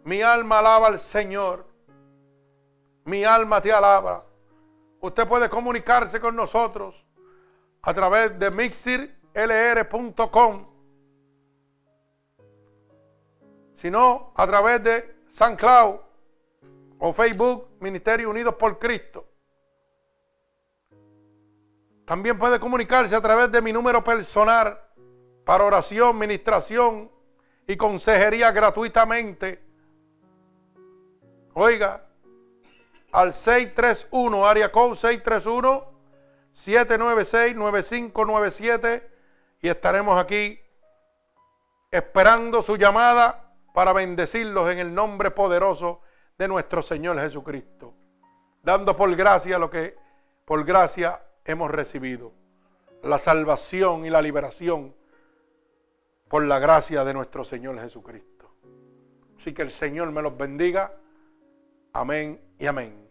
Mi alma alaba al Señor. Mi alma te alaba. Usted puede comunicarse con nosotros a través de mixirlr.com. Si no, a través de San Cloud o Facebook Ministerio Unidos por Cristo. También puede comunicarse a través de mi número personal para oración, ministración y consejería gratuitamente. Oiga, al 631, área code 631 796-9597 y estaremos aquí esperando su llamada para bendecirlos en el nombre poderoso de nuestro Señor Jesucristo, dando por gracia lo que por gracia hemos recibido, la salvación y la liberación por la gracia de nuestro Señor Jesucristo. Así que el Señor me los bendiga. Amén y amén.